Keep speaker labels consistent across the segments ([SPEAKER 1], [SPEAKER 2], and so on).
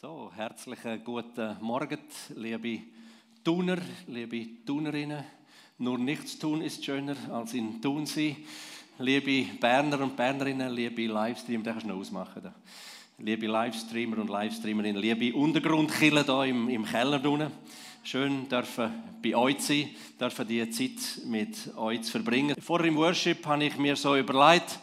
[SPEAKER 1] So, herzlichen guten Morgen, liebe Tuner, liebe Tunerinnen. Nur nichts tun ist schöner als in Tun sein. Liebe Berner und Bernerinnen, liebe Livestreamer, den kannst du noch ausmachen. Da. Liebe Livestreamer und Livestreamerinnen, liebe Untergrundkiller hier im, im Keller unten. Schön dürfen bei euch sein, dürfen die Zeit mit euch verbringen. Vor dem Worship habe ich mir so überlegt,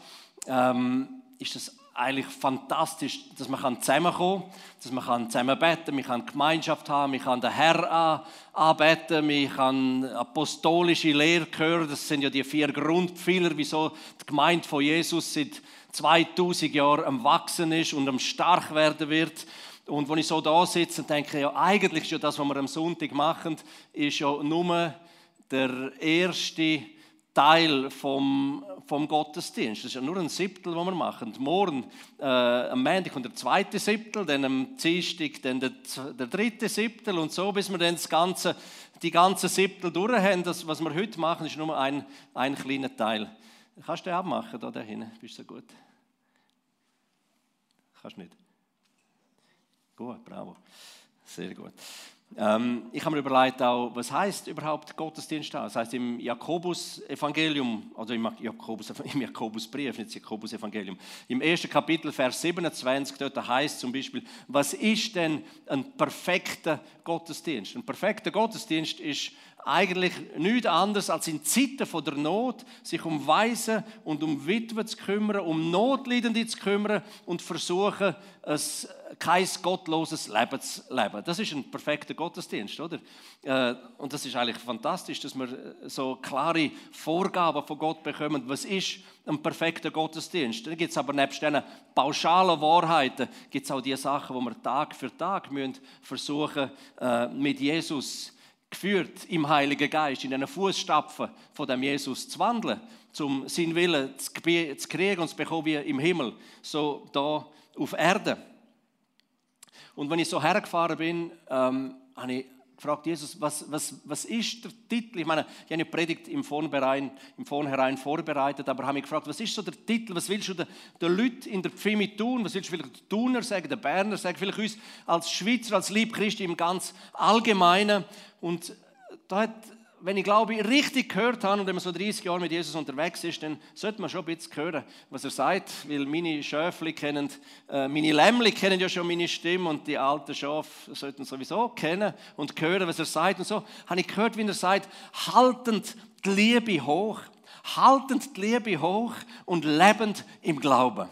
[SPEAKER 1] ähm, ist das eigentlich fantastisch, dass man zusammenkommen kann, dass man zusammen beten kann, man kann Gemeinschaft haben, man kann den Herr anbeten, man kann apostolische Lehre hören. Das sind ja die vier Grundpfeiler, wieso die Gemeinde von Jesus seit 2000 Jahren am Wachsen ist und am stark werden wird. Und wenn ich so da sitze und denke, ja, eigentlich ist ja das, was wir am Sonntag machen, ist ja nur der erste Teil vom, vom Gottesdienst. Das ist ja nur ein Siebtel, was wir machen. Morgen, äh, am Montag kommt der zweite Siebtel, dann am Dienstag dann der, der dritte Siebtel und so, bis wir dann das ganze, die ganze Siebtel durch haben. Das, was wir heute machen, ist nur ein, ein kleiner Teil. Kannst du den abmachen, da hinten? Bist du so gut? Kannst du nicht? Gut, bravo. Sehr gut. Ähm, ich habe mir überlegt auch, was heißt überhaupt Gottesdienst? Das heißt im Jakobus-Evangelium, also im, Jakobus, im Jakobusbrief, nicht Jakobus-Evangelium, im ersten Kapitel, Vers 27, dort heißt zum Beispiel, was ist denn ein perfekter Gottesdienst? Ein perfekter Gottesdienst ist eigentlich nichts anderes als in Zeiten von der Not sich um Waisen und um Witwen zu kümmern, um Notleidende zu kümmern und versuchen, ein, kein gottloses Leben zu leben. Das ist ein perfekter Gottesdienst, oder? Äh, und das ist eigentlich fantastisch, dass wir so klare Vorgaben von Gott bekommen. Was ist ein perfekter Gottesdienst? Dann gibt es aber nebst diesen pauschalen Wahrheiten gibt auch die Sachen, die wir Tag für Tag müssen versuchen äh, mit Jesus geführt im Heiligen Geist, in den Fußstapfen von dem Jesus zu wandeln, um seinen Willen zu kriegen und zu bekommen wie im Himmel, so da auf Erde. Und wenn ich so hergefahren bin, ähm, habe ich gefragt, Jesus, was, was, was ist der Titel? Ich meine, ich habe eine Predigt im Vornherein, im Vornherein vorbereitet, aber habe mich gefragt, was ist so der Titel? Was willst du den, den Leuten in der Pfimi tun? Was willst du vielleicht den Thuner sagen, den Berner sagen, vielleicht uns als Schweizer, als Lieb Christi im ganz Allgemeinen? Und da hat wenn ich glaube, ich richtig gehört habe und wenn man so 30 Jahre mit Jesus unterwegs ist, dann sollte man schon ein bisschen hören, was er sagt, weil meine Schöfli kennen, äh, meine Lämmli kennen ja schon meine Stimme und die alten Schafe sollten sowieso kennen und hören, was er sagt und so. Habe ich gehört, wie er sagt, haltend die Liebe hoch, haltend die Liebe hoch und lebend im Glauben.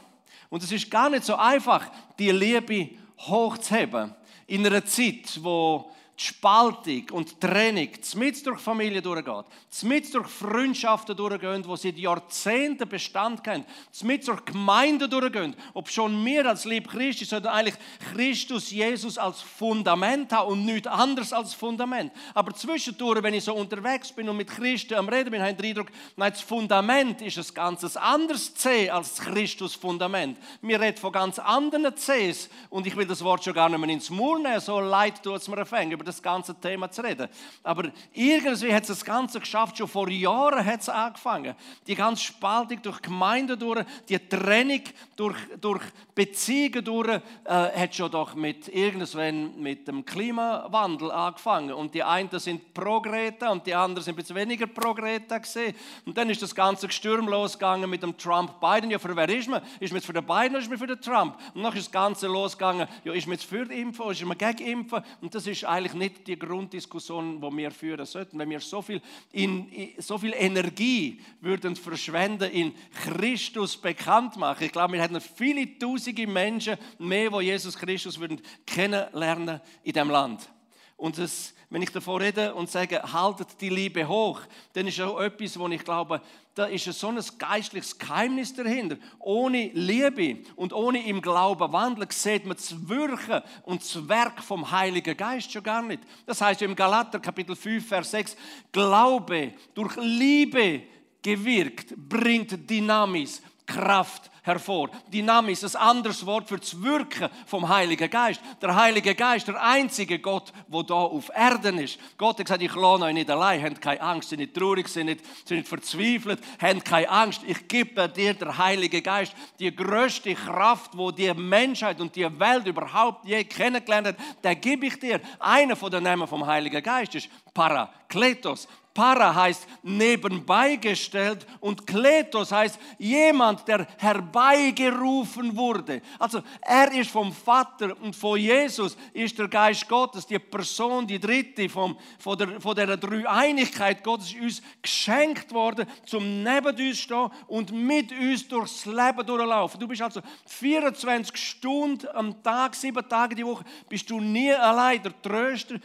[SPEAKER 1] Und es ist gar nicht so einfach, die Liebe hochzuheben in einer Zeit, wo die Spaltung und die Trennung mit durch Familie durchgeht, mit durch Freundschaften durchgehen, die seit Jahrzehnten Bestand haben, mit durch Gemeinden durchgehen, ob schon wir als Lieb Christi sollten eigentlich Christus Jesus als Fundament haben und nichts anderes als Fundament. Aber zwischendurch, wenn ich so unterwegs bin und mit Christen am Reden bin, habe ich den Eindruck, nein, das Fundament ist ein ganz anderes C als das Christus-Fundament. Wir reden von ganz anderen Cs und ich will das Wort schon gar nicht mehr ins Mund nehmen, so leid tut es mir ein über das ganze Thema zu reden. Aber irgendwie hat es das Ganze geschafft, schon vor Jahren hat es angefangen. Die ganze Spaltung durch Gemeinden durch, die Trennung durch, durch Beziehungen durch, äh, hat schon doch mit irgendwann mit dem Klimawandel angefangen. Und die einen sind pro Greta und die anderen sind ein bisschen weniger pro Greta gesehen. Und dann ist das ganze Gestürm losgegangen mit dem Trump-Biden. Ja, für wer ist man? Ist man jetzt für den Biden oder ist man für den Trump? Und dann ist das Ganze losgegangen. Ja, ist man jetzt für Impfen oder ist man gegen Impfen? Und das ist eigentlich eigentlich nicht die Grunddiskussion, die wir führen sollten. Wenn wir so viel, in, so viel Energie würden verschwenden in Christus bekannt machen. Ich glaube, wir hätten viele tausende Menschen mehr, die Jesus Christus würden kennenlernen in dem Land. Und es, wenn ich davon rede und sage, haltet die Liebe hoch, dann ist auch etwas, wo ich glaube, da ist so ein geistliches Geheimnis dahinter. Ohne Liebe und ohne im Glauben wandeln, sieht man das Wirken und das Werk vom Heiligen Geist schon gar nicht. Das heißt im Galater Kapitel 5, Vers 6, Glaube durch Liebe gewirkt, bringt Dynamis, Kraft hervor. Dynamis, ein anderes Wort für das Wirken vom Heiligen Geist. Der Heilige Geist, der einzige Gott, wo da auf Erden ist. Gott hat gesagt, ich lohne euch nicht allein, habt keine Angst, sind nicht traurig, sind nicht, sind nicht verzweifelt, habt keine Angst. Ich gebe dir, der Heilige Geist, die größte Kraft, wo die Menschheit und die Welt überhaupt je kennengelernt hat, der gebe ich dir. Einer von den Namen vom Heiligen Geist ist Parakletos. Para heißt nebenbei gestellt und Kletos heißt jemand, der herbeigerufen wurde. Also er ist vom Vater und von Jesus ist der Geist Gottes, die Person, die dritte vom, von, der, von der Dreieinigkeit Gottes ist uns geschenkt worden, zum neben uns stehen und mit uns durchs Leben durchlaufen. Du bist also 24 Stunden am Tag, sieben Tage die Woche, bist du nie allein. Der Tröster,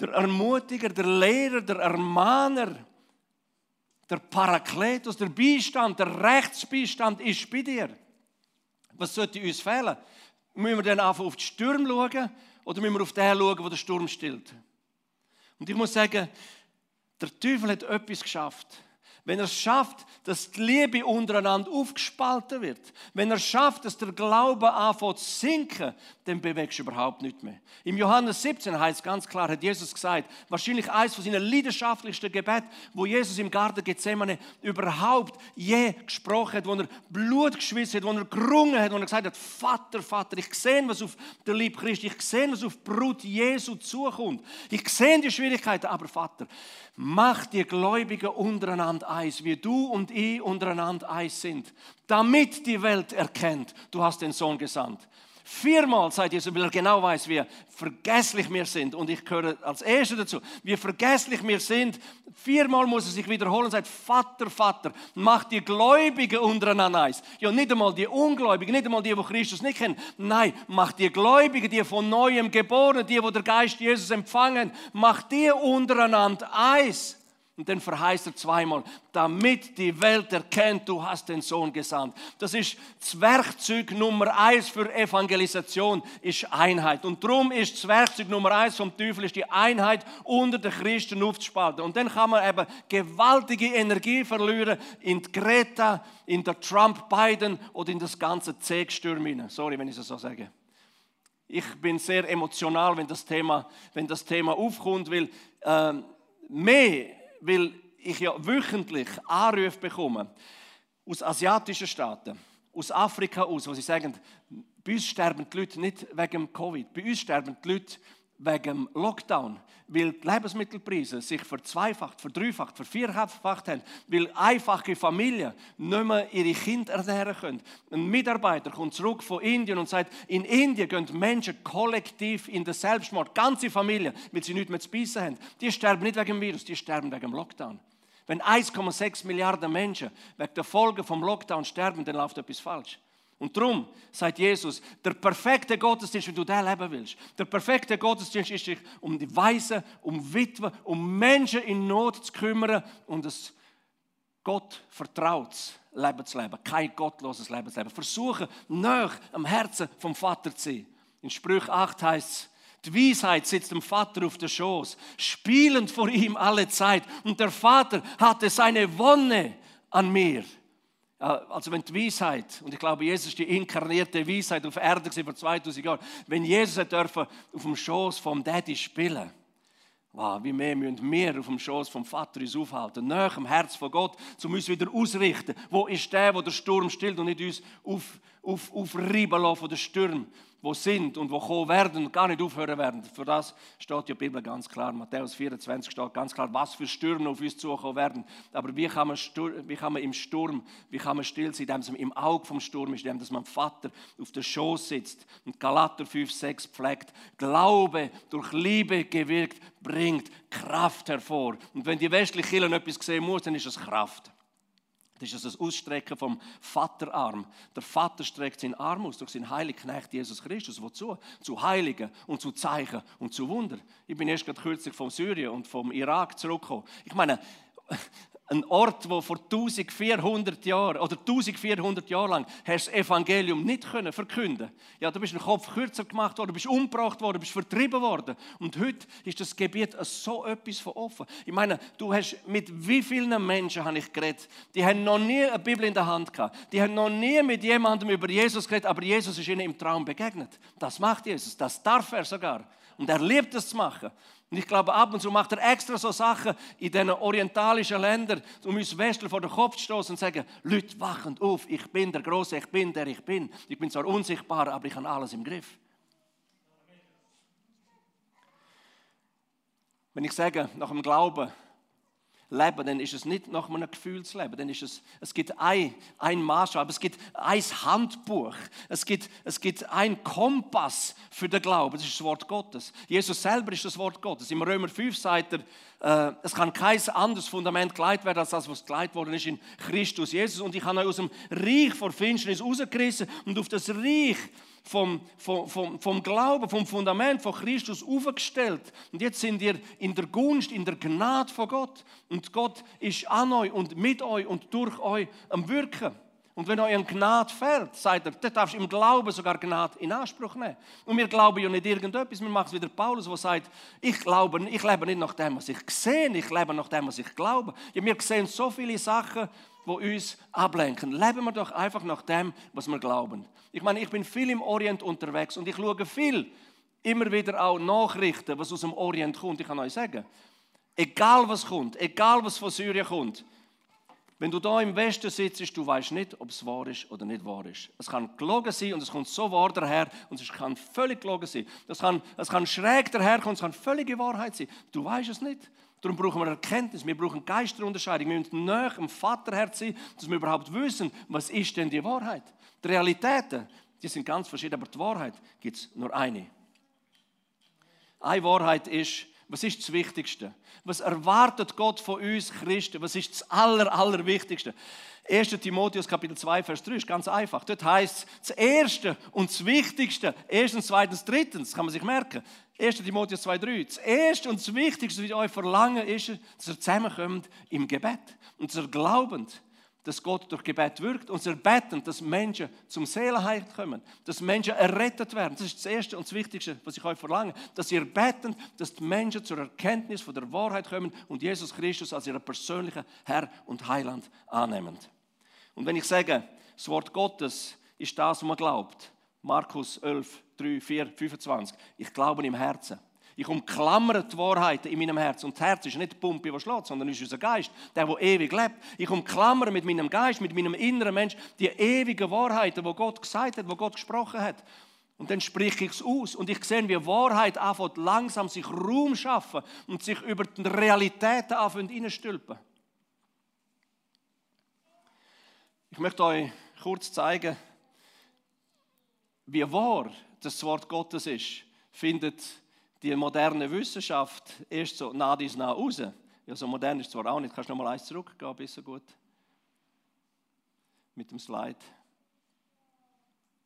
[SPEAKER 1] der Ermutiger, der Lehrer, der Ermahner, der Parakletos, der Beistand, der Rechtsbeistand ist bei dir. Was sollte uns fehlen? Müssen wir dann einfach auf die Sturm schauen oder müssen wir auf den schauen, wo der Sturm stillt? Und ich muss sagen, der Teufel hat etwas geschafft wenn er es schafft, dass die Liebe untereinander aufgespalten wird, wenn er schafft, dass der Glaube anfängt zu sinken, dann bewegst du überhaupt nicht mehr. Im Johannes 17 heißt es ganz klar, hat Jesus gesagt, wahrscheinlich eines von seinen leidenschaftlichsten Gebeten, wo Jesus im Garten Gethsemane überhaupt je gesprochen hat, wo er Blut geschwitzt hat, wo er gerungen hat, wo er gesagt hat, Vater, Vater, ich sehe, was auf der Lieb Christi, ich sehe, was auf Brut Jesu zukommt. Ich sehe die Schwierigkeiten, aber Vater, mach die Gläubigen untereinander eins, wie du und ich untereinander eins sind, damit die Welt erkennt, du hast den Sohn gesandt. Viermal sagt Jesus, weil er genau weiß, wie vergesslich wir sind. Und ich gehöre als Erster dazu. Wie vergesslich wir sind. Viermal muss er sich wiederholen und sagt, Vater, Vater, mach die Gläubigen untereinander eins. Ja, nicht einmal die Ungläubigen, nicht einmal die, die Christus nicht kennen. Nein, mach die Gläubigen, die von Neuem geboren, die, die der Geist Jesus empfangen, mach die untereinander eins. Und dann verheißt er zweimal, damit die Welt erkennt, du hast den Sohn gesandt. Das ist das Werkzeug Nummer eins für Evangelisation, ist Einheit. Und darum ist das Werkzeug Nummer eins vom Teufel, ist die Einheit unter den Christen aufzuspalten. Und dann kann man eben gewaltige Energie verlieren in die Greta, in der Trump-Biden oder in das ganze Zegsturm Sorry, wenn ich es so sage. Ich bin sehr emotional, wenn das Thema, wenn das Thema aufkommt, weil äh, mehr weil ich ja wöchentlich Anrufe bekomme aus asiatischen Staaten, aus Afrika aus, wo sie sagen, bei uns sterben die Leute nicht wegen Covid, bei uns sterben die Leute wegen Lockdown, weil die Lebensmittelpreise sich verzweifacht, verdreifacht, vervierfacht haben, weil einfache Familien nicht mehr ihre Kinder ernähren können. Ein Mitarbeiter kommt zurück von Indien und sagt, in Indien gehen Menschen kollektiv in den Selbstmord, ganze Familien, weil sie nichts mehr zu beißen haben. Die sterben nicht wegen dem Virus, die sterben wegen dem Lockdown. Wenn 1,6 Milliarden Menschen wegen der Folgen vom Lockdown sterben, dann läuft etwas falsch. Und darum sagt Jesus, der perfekte Gottesdienst, wenn du den leben willst, der perfekte Gottesdienst ist sich um die Weisen, um Witwen, um Menschen in Not zu kümmern und das Gott vertrautes Leben zu leben, kein gottloses Leben zu leben. Versuchen, nach am Herzen vom Vater zu sein. In Sprüch 8 heißt es, die Weisheit sitzt dem Vater auf der Schoß, spielend vor ihm alle Zeit. Und der Vater hatte seine Wonne an mir. Also wenn die Weisheit, und ich glaube, Jesus ist die inkarnierte Weisheit auf Erde vor 2000 Jahren, wenn Jesus dürfen auf dem Schoß vom Daddy spielen, wow, wie mehr müssen wir auf dem Schoß vom Vater uns aufhalten, nach dem Herz von Gott, um uns wieder ausrichten. Wo ist der, wo der Sturm stillt und nicht uns auf, auf, aufreiben lassen von den Stürmen, wo sind und wo kommen werden und gar nicht aufhören werden. Für das steht ja die Bibel ganz klar. Matthäus 24 steht ganz klar, was für Stürme auf uns zukommen werden. Aber wie kann man, wie kann man im Sturm, wie kann man still sein, indem man im Auge vom Sturm ist, indem man Vater auf der Schoß sitzt und Galater 5, 6 pflegt. Glaube durch Liebe gewirkt bringt Kraft hervor. Und wenn die westliche Kirche etwas sehen muss, dann ist es Kraft. Das ist das Ausstrecken vom Vaterarm. Der Vater streckt seinen Arm aus durch seinen heiligen Knecht Jesus Christus. Wozu? Zu Heiligen und zu Zeichen und zu Wunder. Ich bin erst gerade kürzlich von Syrien und vom Irak zurückgekommen. Ich meine, ein Ort, wo vor 1400 Jahren oder 1400 Jahre lang das Evangelium nicht können verkünden. Ja, du bist den Kopf kürzer gemacht worden, bist umgebracht worden, bist vertrieben worden. Und heute ist das Gebiet so etwas von offen. Ich meine, du hast mit wie vielen Menschen habe ich geredet, die haben noch nie eine Bibel in der Hand gehabt, die haben noch nie mit jemandem über Jesus geredet, aber Jesus ist ihnen im Traum begegnet. Das macht Jesus, das darf er sogar. Und er liebt es zu machen. Und ich glaube, ab und zu macht er extra so Sachen in diesen orientalischen Ländern, um uns Westler vor den Kopf zu stoßen und zu sagen, Leute, wachen auf, ich bin der Große, ich bin der ich bin. Ich bin zwar unsichtbar, aber ich habe alles im Griff. Wenn ich sage, nach dem Glauben, leben, dann ist es nicht nach einem Gefühlsleben, dann ist es, es gibt ein, ein Maßstab, es gibt ein Handbuch, es gibt, es gibt ein Kompass für den Glauben, das ist das Wort Gottes. Jesus selber ist das Wort Gottes. Im Römer 5 sagt er, äh, es kann kein anderes Fundament geleitet werden, als das, was geleitet worden ist in Christus Jesus. Und ich habe euch aus dem Reich vor Finsternis rausgerissen und auf das Reich vom, vom, vom, vom Glauben, vom Fundament von Christus aufgestellt. Und jetzt sind ihr in der Gunst, in der Gnade von Gott. Und Gott ist an euch und mit euch und durch euch am Wirken. Und wenn euch ein Gnade fällt, sagt er, dann darfst du im Glauben sogar Gnade in Anspruch nehmen. Und wir glauben ja nicht irgendetwas, wir machen es wie der Paulus, der sagt, ich glaube, ich lebe nicht nach dem, was ich sehe, ich lebe nach dem, was ich glaube. Ja, wir sehen so viele Sachen, die uns ablenken. Leben wir doch einfach nach dem, was wir glauben. Ich meine, ich bin viel im Orient unterwegs und ich schaue viel, immer wieder auch Nachrichten, was aus dem Orient kommt. Ich kann euch sagen, egal was kommt, egal was von Syrien kommt, wenn du da im Westen sitzt, du weißt nicht, ob es wahr ist oder nicht wahr ist. Es kann gelogen sein und es kommt so wahr daher und es kann völlig gelogen sein. Es kann, es kann schräg daherkommen, es kann völlige Wahrheit sein. Du weißt es nicht. Darum brauchen wir Erkenntnis, wir brauchen Geisterunterscheidung. Wir müssen näher am Vaterherz sein, dass wir überhaupt wissen, was ist denn die Wahrheit. Die Realitäten, die sind ganz verschieden, aber die Wahrheit gibt es nur eine. Eine Wahrheit ist, was ist das Wichtigste? Was erwartet Gott von uns Christen? Was ist das Aller, Allerwichtigste? 1. Timotheus Kapitel 2, Vers 3 ist ganz einfach. Dort heißt es, das Erste und das Wichtigste, erstens, zweitens, drittens, kann man sich merken. 1. Timotheus 2, 3. Das Erste und das Wichtigste, was ich euch verlange, ist, dass ihr zusammenkommt im Gebet und dass ihr glaubend dass Gott durch Gebet wirkt und sie beten, dass Menschen zum Seelenheil kommen, dass Menschen errettet werden. Das ist das Erste und das Wichtigste, was ich euch verlange, dass ihr beten, dass die Menschen zur Erkenntnis von der Wahrheit kommen und Jesus Christus als ihren persönlichen Herr und Heiland annehmen. Und wenn ich sage, das Wort Gottes ist das, was man glaubt, Markus 11, 3, 4, 25, ich glaube im Herzen ich umklammere die Wahrheiten in meinem Herz. Und das Herz ist nicht die Pumpe, die schlägt, sondern ist unser Geist, der, der ewig lebt. Ich umklammere mit meinem Geist, mit meinem inneren Mensch die ewigen Wahrheiten, wo Gott gesagt hat, wo Gott gesprochen hat. Und dann spreche ich es aus und ich sehe, wie Wahrheit anfängt langsam sich Raum schaffen und sich über die Realitäten anfängt reinstülpen. Ich möchte euch kurz zeigen, wie wahr das Wort Gottes ist, findet die moderne Wissenschaft erst so nah dies nah raus. Ja, so modern ist es zwar auch nicht. Kannst du noch mal eins zurückgehen, besser gut? Mit dem Slide.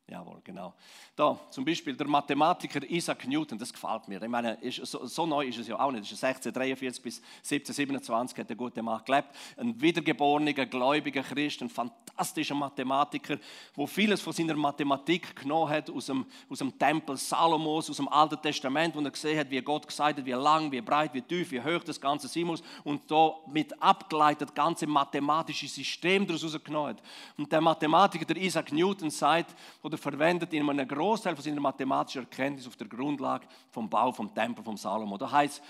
[SPEAKER 1] Jawohl, genau. Da zum Beispiel der Mathematiker Isaac Newton, das gefällt mir. Ich meine, ist, so, so, neu ist es ja auch nicht. Ist 1643 bis 1727 hat der gute Mann gelebt. Ein wiedergeborener, gläubiger Christ, ein fantastischer Mathematiker, wo vieles von seiner Mathematik genommen hat aus dem, aus dem Tempel Salomos, aus dem Alten Testament, wo er gesehen hat, wie Gott gesagt hat, wie lang, wie breit, wie tief, wie hoch das Ganze sein muss und da mit abgeleitet das ganze mathematische System daraus genommen hat. Und der Mathematiker, der Isaac Newton, sagt, oder verwendet in einem Großteil von seiner mathematischen Erkenntnis auf der Grundlage vom Bau vom Tempel von Salomo. Da heißt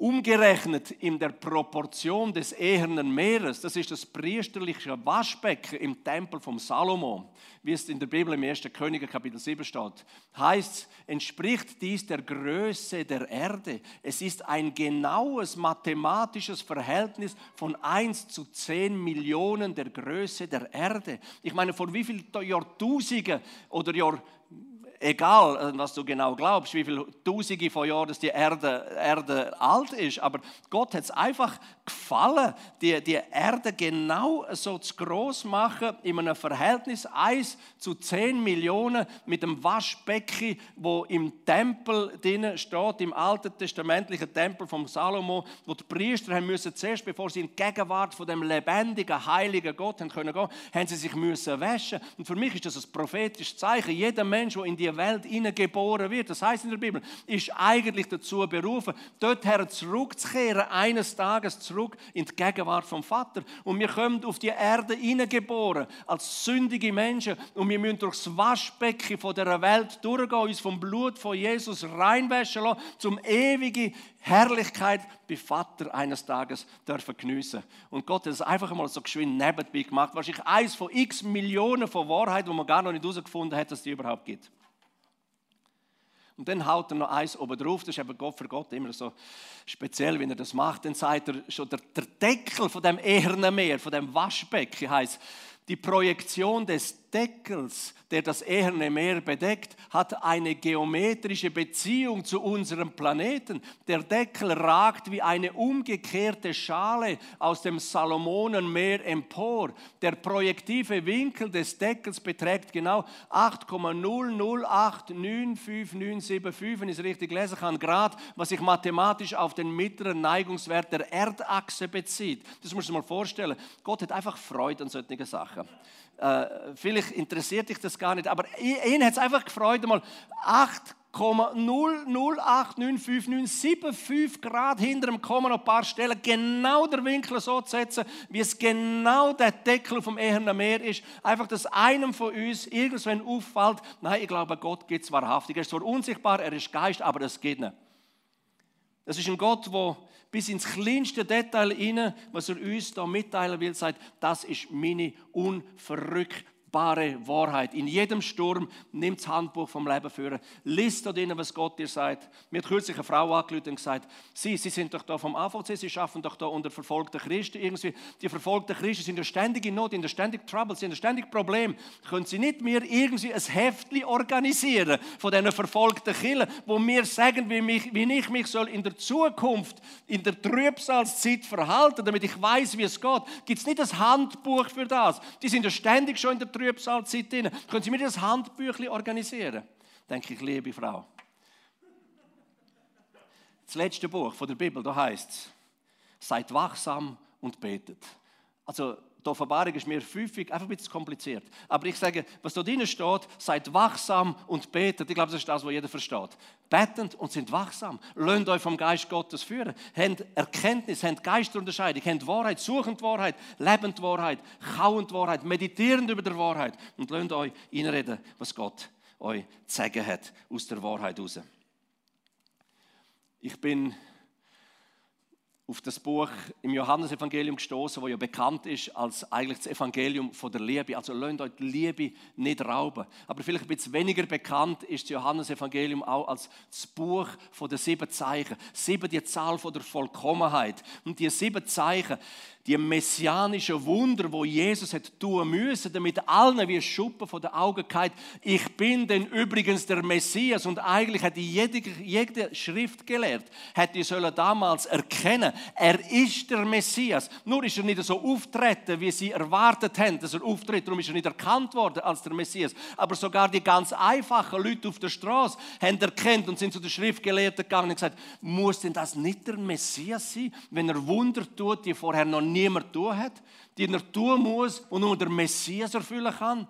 [SPEAKER 1] umgerechnet in der Proportion des ehernen Meeres, das ist das priesterliche Waschbecken im Tempel vom Salomo, wie es in der Bibel im 1. Könige Kapitel 7 steht, heißt, entspricht dies der Größe der Erde. Es ist ein genaues mathematisches Verhältnis von 1 zu 10 Millionen der Größe der Erde. Ich meine, vor wie vielen Jahrtausenden oder Jahr egal äh, was du genau glaubst, wie viele Tausende von Jahren die Erde, Erde alt ist, aber Gott hat es einfach gefallen, die, die Erde genau so zu groß machen, in einem Verhältnis 1 zu 10 Millionen mit dem Waschbecken, wo im Tempel drin steht, im alten testamentlichen Tempel vom Salomo, wo die Priester haben müssen zuerst, bevor sie in die Gegenwart von dem lebendigen, heiligen Gott haben können gehen, haben sie sich müssen waschen. Und für mich ist das ein prophetisches Zeichen. Jeder Mensch, der in die Welt hineingeboren wird, das heißt in der Bibel, ist eigentlich dazu berufen, dorthin zurückzukehren, eines Tages zurück in die Gegenwart vom Vater. Und wir kommen auf die Erde hineingeboren, als sündige Menschen. Und wir müssen durchs Waschbecken von dieser Welt durchgehen, uns vom Blut von Jesus reinwaschen lassen, zum ewige Herrlichkeit bei Vater eines Tages dürfen geniessen. Und Gott hat es einfach mal so geschwind nebenbei gemacht. Wahrscheinlich eins von x Millionen von Wahrheit, wo man gar noch nicht herausgefunden hat, dass die überhaupt gibt. Und dann haut er noch eins oben drauf, das ist eben Gott für Gott immer so speziell, wenn er das macht. Dann sagt er schon, der, der Deckel von dem Ehrenmeer, von dem Waschbecken heißt, die Projektion des Deckels, der das eherne Meer bedeckt, hat eine geometrische Beziehung zu unserem Planeten. Der Deckel ragt wie eine umgekehrte Schale aus dem Salomonenmeer empor. Der projektive Winkel des Deckels beträgt genau 8,00895975, wenn ich es richtig lesen kann, Grad, was sich mathematisch auf den mittleren Neigungswert der Erdachse bezieht. Das muss man sich mal vorstellen. Gott hat einfach Freude an solchen Sachen. Äh, vielleicht interessiert dich das gar nicht, aber ihn hat es einfach gefreut, mal 8,00895975 Grad hinter dem Komma noch ein paar Stellen genau der Winkel so zu setzen, wie es genau der Deckel vom Ehernen Meer ist. Einfach, dass einem von uns irgendwann auffällt, nein, ich glaube, Gott gibt es wahrhaftig. Er ist zwar unsichtbar, er ist Geist, aber es geht nicht. Das ist ein Gott, der bis ins kleinste Detail hinein, was er uns da mitteilen will, sagt, das ist meine unverrückbare bare Wahrheit. In jedem Sturm nimmt das Handbuch vom Leben führen. Lies da drinnen, was Gott dir sagt. Mir hat kürzlich eine Frau angerufen und gesagt, Sie, Sie sind doch da vom AVC, Sie schaffen doch da unter verfolgten Christen irgendwie. Die verfolgten Christen sind ja ständig in Not, in der ständig Trouble, sind ja ständig Problem. Können Sie nicht mir irgendwie ein Heftli organisieren von diesen verfolgten Kirchen, wo mir sagen, wie, mich, wie ich mich soll in der Zukunft, in der Trübsalzeit verhalten, damit ich weiß, wie es geht. Gibt es nicht ein Handbuch für das? Die sind ja ständig schon in der Trübsalzeit drin. Können Sie mir das Handbüchlein organisieren? Denke ich, liebe Frau. Das letzte Buch von der Bibel, da heißt es, seid wachsam und betet. Also die Offenbarung ist mir häufig einfach ein bisschen kompliziert. Aber ich sage, was da drinnen steht, seid wachsam und betet. Ich glaube, das ist das, was jeder versteht. Betend und sind wachsam. Lasst euch vom Geist Gottes führen. Habt Erkenntnis, habt Geisterunterscheidung, habt Wahrheit, suchend Wahrheit, lebend Wahrheit, kauend Wahrheit, meditierend über der Wahrheit. Und lasst euch einreden, was Gott euch zu sagen hat aus der Wahrheit heraus. Ich bin auf das Buch im Johannesevangelium gestoßen, wo ja bekannt ist als eigentlich das Evangelium von der Liebe. Also lasst euch die Liebe nicht rauben. Aber vielleicht ein bisschen weniger bekannt ist das Johannesevangelium auch als das Buch von den sieben Zeichen. Sieben die Zahl von der Vollkommenheit. Und die sieben Zeichen, die messianischen Wunder, wo Jesus hat tun müssen, damit allen wie Schuppen von den Augen geht, ich bin denn übrigens der Messias und eigentlich hat jede, jede Schrift gelehrt, hätte sollen damals erkennen, er ist der Messias. Nur ist er nicht so auftreten, wie sie erwartet haben, dass er auftritt. Darum ist er nicht erkannt worden als der Messias. Aber sogar die ganz einfachen Leute auf der Straße haben erkannt und sind zu den Schriftgelehrten gegangen und gesagt, muss denn das nicht der Messias sein, wenn er Wunder tut, die vorher noch niemand tun hat, die er tun muss und nur der Messias erfüllen kann.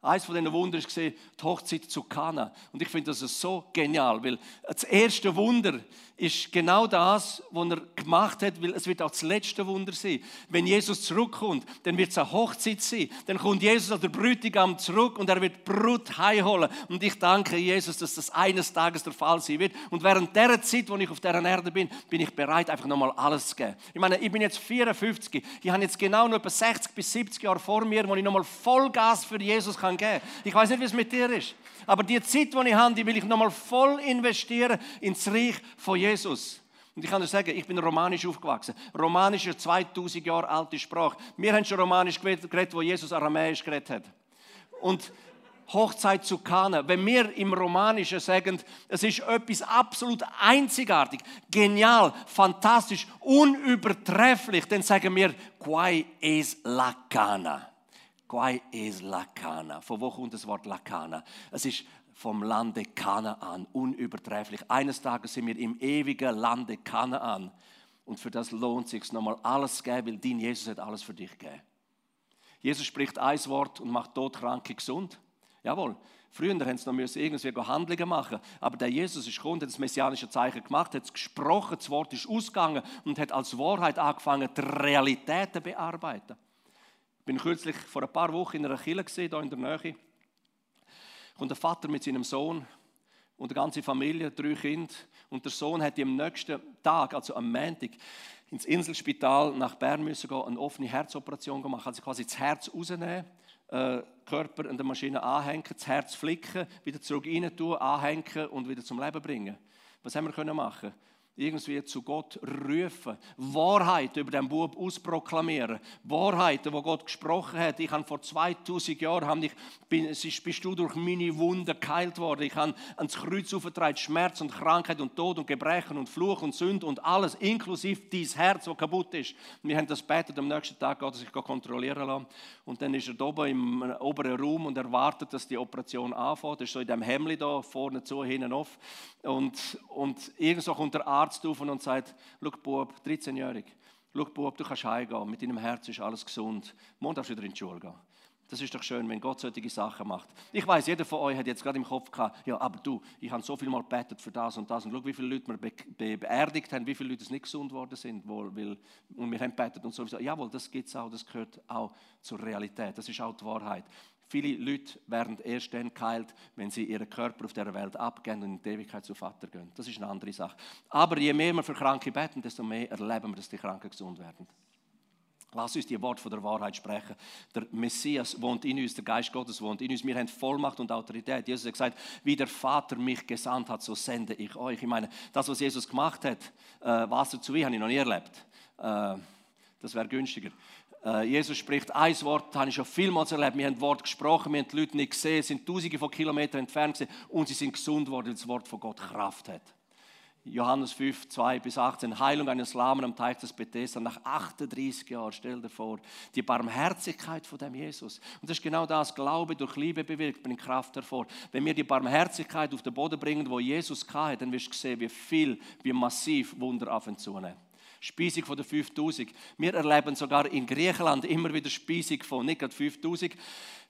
[SPEAKER 1] Eines von diesen Wundern ist die Hochzeit zu Kana. Und ich finde das so genial, weil das erste Wunder ist genau das, was er gemacht hat, weil es wird auch das letzte Wunder sein. Wenn Jesus zurückkommt, dann wird es eine Hochzeit sein. Dann kommt Jesus als der Brütigam zurück und er wird Brut heimholen. Und ich danke Jesus, dass das eines Tages der Fall sein wird. Und während der Zeit, wo ich auf dieser Erde bin, bin ich bereit, einfach nochmal alles zu geben. Ich meine, ich bin jetzt 54. Ich habe jetzt genau noch etwa 60 bis 70 Jahre vor mir, wo ich nochmal Vollgas für Jesus geben kann. Ich weiß nicht, wie es mit dir ist. Aber die Zeit, die ich habe, die will ich nochmal voll investieren ins Reich von Jesus. Und ich kann dir sagen, ich bin romanisch aufgewachsen. Romanisch ist eine 2000 Jahre alte Sprache. Wir haben schon romanisch geredet, wo Jesus aramäisch geredet hat. Und Hochzeit zu Kana, wenn wir im Romanischen sagen, es ist etwas absolut einzigartig, genial, fantastisch, unübertrefflich, dann sagen wir, quai es la Cana. Quai es la Cana. Von wo kommt das Wort la Cana? Es ist vom Lande Kanaan, unübertrefflich. Eines Tages sind wir im ewigen Lande Kanaan. Und für das lohnt es sich nochmal alles zu geben, weil dein Jesus hat alles für dich gegeben. Jesus spricht ein Wort und macht Todkranke gesund. Jawohl. Früher haben sie noch müssen irgendwie Handlungen machen Aber der Jesus ist gekommen, hat das messianische Zeichen gemacht, hat es gesprochen, das Wort ist ausgegangen und hat als Wahrheit angefangen, die Realitäten zu bearbeiten. Bin kürzlich vor ein paar Wochen in einer Kirche gesehen, hier in der Nähe. Kommt der Vater mit seinem Sohn und der ganze Familie, drei Kinder. Und der Sohn hat am nächsten Tag, also am Montag, ins Inselspital nach Bern müssen gehen, eine offene Herzoperation gemacht, also quasi das Herz rausnehmen, äh, Körper an der Maschine anhängen, das Herz flicken, wieder zurück rein tun, anhängen und wieder zum Leben bringen. Was haben wir können machen? Irgendwie zu Gott rufen, Wahrheit über den Bub ausproklamieren, Wahrheiten, wo Gott gesprochen hat. Ich habe vor 2000 Jahren, ich, bin, bist du durch meine Wunden geheilt worden. Ich habe ans Kreuz aufgetragen, Schmerz und Krankheit und Tod und Gebrechen und Fluch und Sünde und alles, inklusive dein Herz, das kaputt ist. Wir haben das betet, am nächsten Tag Gott sich kontrollieren lassen. Und dann ist er oben im oberen Raum und erwartet, dass die Operation anfängt. Er ist so in dem Hemd da, vorne zu, hinten auf. Und, und irgendwo kommt der Arzt auf und sagt, schau Bub, 13-jährig, schau Bub, du kannst heimgehen, mit deinem Herz ist alles gesund. Morgen darfst du wieder in die Schule gehen. Das ist doch schön, wenn Gott solche Sachen macht. Ich weiß, jeder von euch hat jetzt gerade im Kopf gehabt, ja, aber du, ich habe so viel mal betet für das und das und schau, wie viele Leute wir be be beerdigt haben, wie viele Leute nicht gesund worden sind, wohl, weil, und wir haben betet und sowieso. Jawohl, das gibt es auch, das gehört auch zur Realität, das ist auch die Wahrheit. Viele Leute werden erst dann geheilt, wenn sie ihren Körper auf dieser Welt abgeben und in die Ewigkeit zu Vater gehen. Das ist eine andere Sache. Aber je mehr wir für Kranke beten, desto mehr erleben wir, dass die Kranken gesund werden. Lass uns die Worte von der Wahrheit sprechen. Der Messias wohnt in uns, der Geist Gottes wohnt in uns. Wir haben Vollmacht und Autorität. Jesus hat gesagt, wie der Vater mich gesandt hat, so sende ich euch. Ich meine, das, was Jesus gemacht hat, äh, Wasser zu wie, habe ich noch nie erlebt. Äh, das wäre günstiger. Äh, Jesus spricht ein Wort, das habe ich schon vielmals erlebt. Wir haben Wort gesprochen, wir haben die Leute nicht gesehen, sind tausende von Kilometern entfernt gewesen, und sie sind gesund worden, weil das Wort von Gott Kraft hat. Johannes 5, 2 bis 18, Heilung eines Lahmen am Teich des Bethesda nach 38 Jahren, stell dir vor, die Barmherzigkeit von dem Jesus. Und das ist genau das, Glaube durch Liebe bewirkt, bringt Kraft hervor. Wenn wir die Barmherzigkeit auf den Boden bringen, wo Jesus hatte, dann wirst du sehen, wie viel, wie massiv Wunder auf ihn zunehmen. Speisung von den 5000. Wir erleben sogar in Griechenland immer wieder Speisung von, nicht gerade 5000,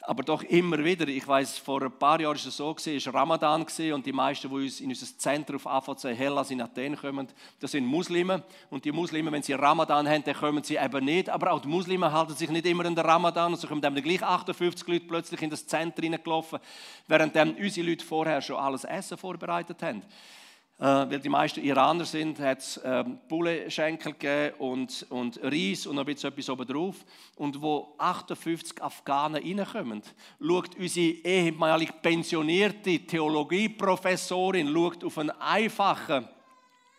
[SPEAKER 1] aber doch immer wieder. Ich weiß, vor ein paar Jahren war es so, es war Ramadan und die meisten, die in unser Zentrum auf AVC Hellas in Athen kommen, das sind Muslime. Und die Muslime, wenn sie Ramadan haben, dann kommen sie eben nicht. Aber auch die Muslime halten sich nicht immer an den Ramadan und so kommen dann gleich 58 Leute plötzlich in das Zentrum reingelaufen, während unsere Leute vorher schon alles Essen vorbereitet haben. Äh, weil die meisten Iraner sind, hat es ähm, Bullenschenkel gegeben und, und Reis und noch etwas oben drauf. Und wo 58 Afghanen reinkommen, schaut unsere ehemalige pensionierte Theologieprofessorin auf einen einfachen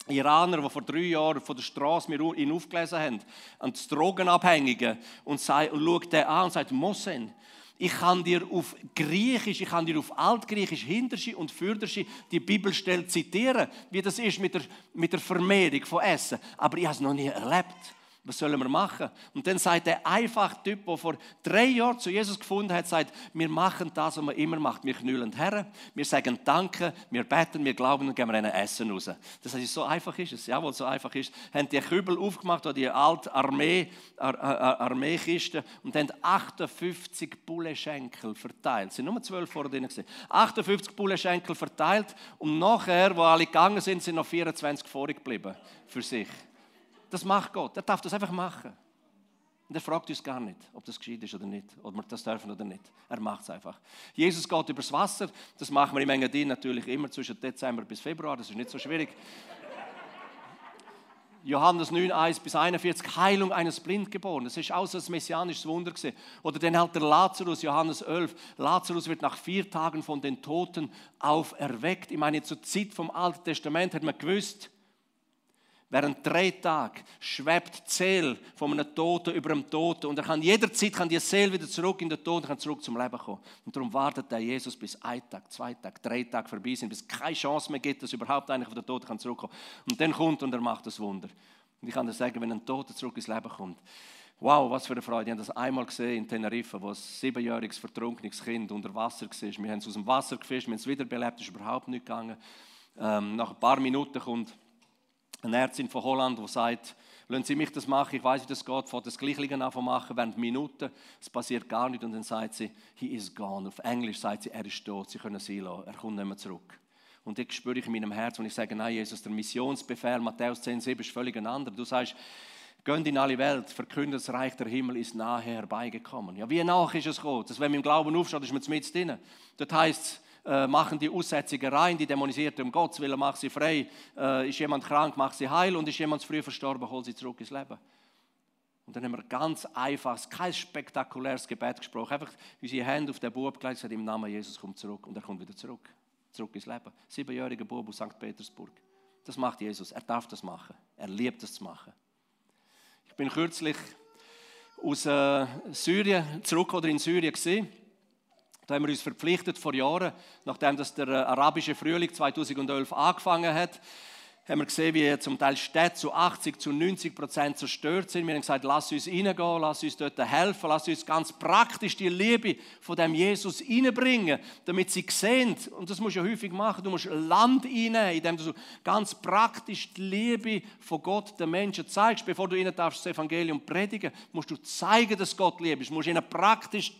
[SPEAKER 1] Iraner, der vor drei Jahren von der Straße mir ihn aufgelesen haben, die Drogenabhängigen und, sagt, und schaut den an und sagt, Mossen, ich kann dir auf Griechisch, ich kann dir auf Altgriechisch, Hinterschi und Fürderschi die Bibelstelle zitieren, wie das ist mit der, mit der Vermehrung von Essen. Aber ich habe es noch nie erlebt. Was sollen wir machen? Und dann sagt der einfache Typ, der vor drei Jahren zu Jesus gefunden hat, sagt, wir machen das, was man immer macht. Wir knüllen her, wir sagen Danke, wir beten, wir glauben und gehen wir ihnen Essen raus. Das heißt, so einfach ist es. Jawohl, so einfach ist. Haben die Kübel aufgemacht, oder die alte Armee, Ar Ar Armeekiste und haben 58 Bullenschenkel verteilt. Es sind nur zwölf vor gewesen. 58 Bullenschenkel verteilt und nachher, wo alle gegangen sind, sind noch 24 vorgeblieben für sich. Das macht Gott. Er darf das einfach machen. Und er fragt uns gar nicht, ob das gescheit ist oder nicht, ob wir das dürfen oder nicht. Er macht es einfach. Jesus geht übers Wasser. Das machen wir im Engadin natürlich immer zwischen Dezember bis Februar. Das ist nicht so schwierig. Johannes 9, 1 bis 41, Heilung eines Blindgeborenen. Das ist auch so ein messianisches Wunder gewesen. Oder dann halt der Lazarus, Johannes 11. Lazarus wird nach vier Tagen von den Toten auferweckt. Ich meine, zur Zeit vom Alten Testament hat man gewusst, Während drei Tagen schwebt die Seele von einem Toten über dem Toten und er kann jederzeit kann die Seele wieder zurück in den Tod und kann zurück zum Leben kommen. Und darum wartet der Jesus bis ein Tag, zwei Tag, drei Tage vorbei sind, bis es keine Chance mehr gibt, dass überhaupt einer von den Toten kann zurückkommen. Und dann kommt und er macht das Wunder. Und ich kann dir sagen, wenn ein Toter zurück ins Leben kommt, Wow, was für eine Freude. Ich habe das einmal gesehen in Teneriffa, wo ein siebenjähriges vertrunkenes Kind unter Wasser war. Wir haben es aus dem Wasser gefischt, wir haben es wiederbelebt, es ist überhaupt nicht gegangen. Ähm, nach ein paar Minuten kommt eine Ärztin von Holland, die sagt, lassen Sie mich das machen, ich weiß, wie das geht, fährt das Gleiche an zu machen, während Minuten, es passiert gar nichts und dann sagt sie, he is gone. Auf Englisch sagt sie, er ist tot, Sie können sie lassen, er kommt nicht mehr zurück. Und das spüre ich in meinem Herzen, wenn ich sage, nein, Jesus, der Missionsbefehl, Matthäus 10, 7 ist völlig ein anderer. Du sagst, Geht in alle Welt, verkündet das Reich der Himmel ist nahe herbeigekommen. Ja, wie nach ist es gekommen? Dass wenn man im Glauben aufsteht, ist man mit drin. Das heißt, äh, machen die Aussätzigen rein, die demonisiert um Gottes Willen, mach sie frei. Äh, ist jemand krank, mach sie heil und ist jemand früh verstorben, hol sie zurück ins Leben. Und dann haben wir ganz einfach, kein spektakuläres Gebet gesprochen, einfach unsere Hände auf den Bub gelegt, gesagt, im Namen Jesus kommt zurück und er kommt wieder zurück, zurück ins Leben. Siebenjähriger Bub aus St. Petersburg. Das macht Jesus. Er darf das machen. Er liebt es zu machen. Ich bin kürzlich aus äh, Syrien zurück oder in Syrien gesehen. Da haben wir uns verpflichtet vor Jahren, nachdem das der äh, arabische Frühling 2011 angefangen hat, haben wir gesehen, wie zum Teil Städte zu 80, zu 90 Prozent zerstört sind. Wir haben gesagt, lass uns reingehen, lass uns dort helfen, lass uns ganz praktisch die Liebe von dem Jesus reinbringen, damit sie sehen, und das musst du ja häufig machen, du musst Land reinnehmen, indem du ganz praktisch die Liebe von Gott den Menschen zeigst. Bevor du ihnen darfst das Evangelium predigen, musst du zeigen, dass Gott lieb ist. Du musst ihnen praktisch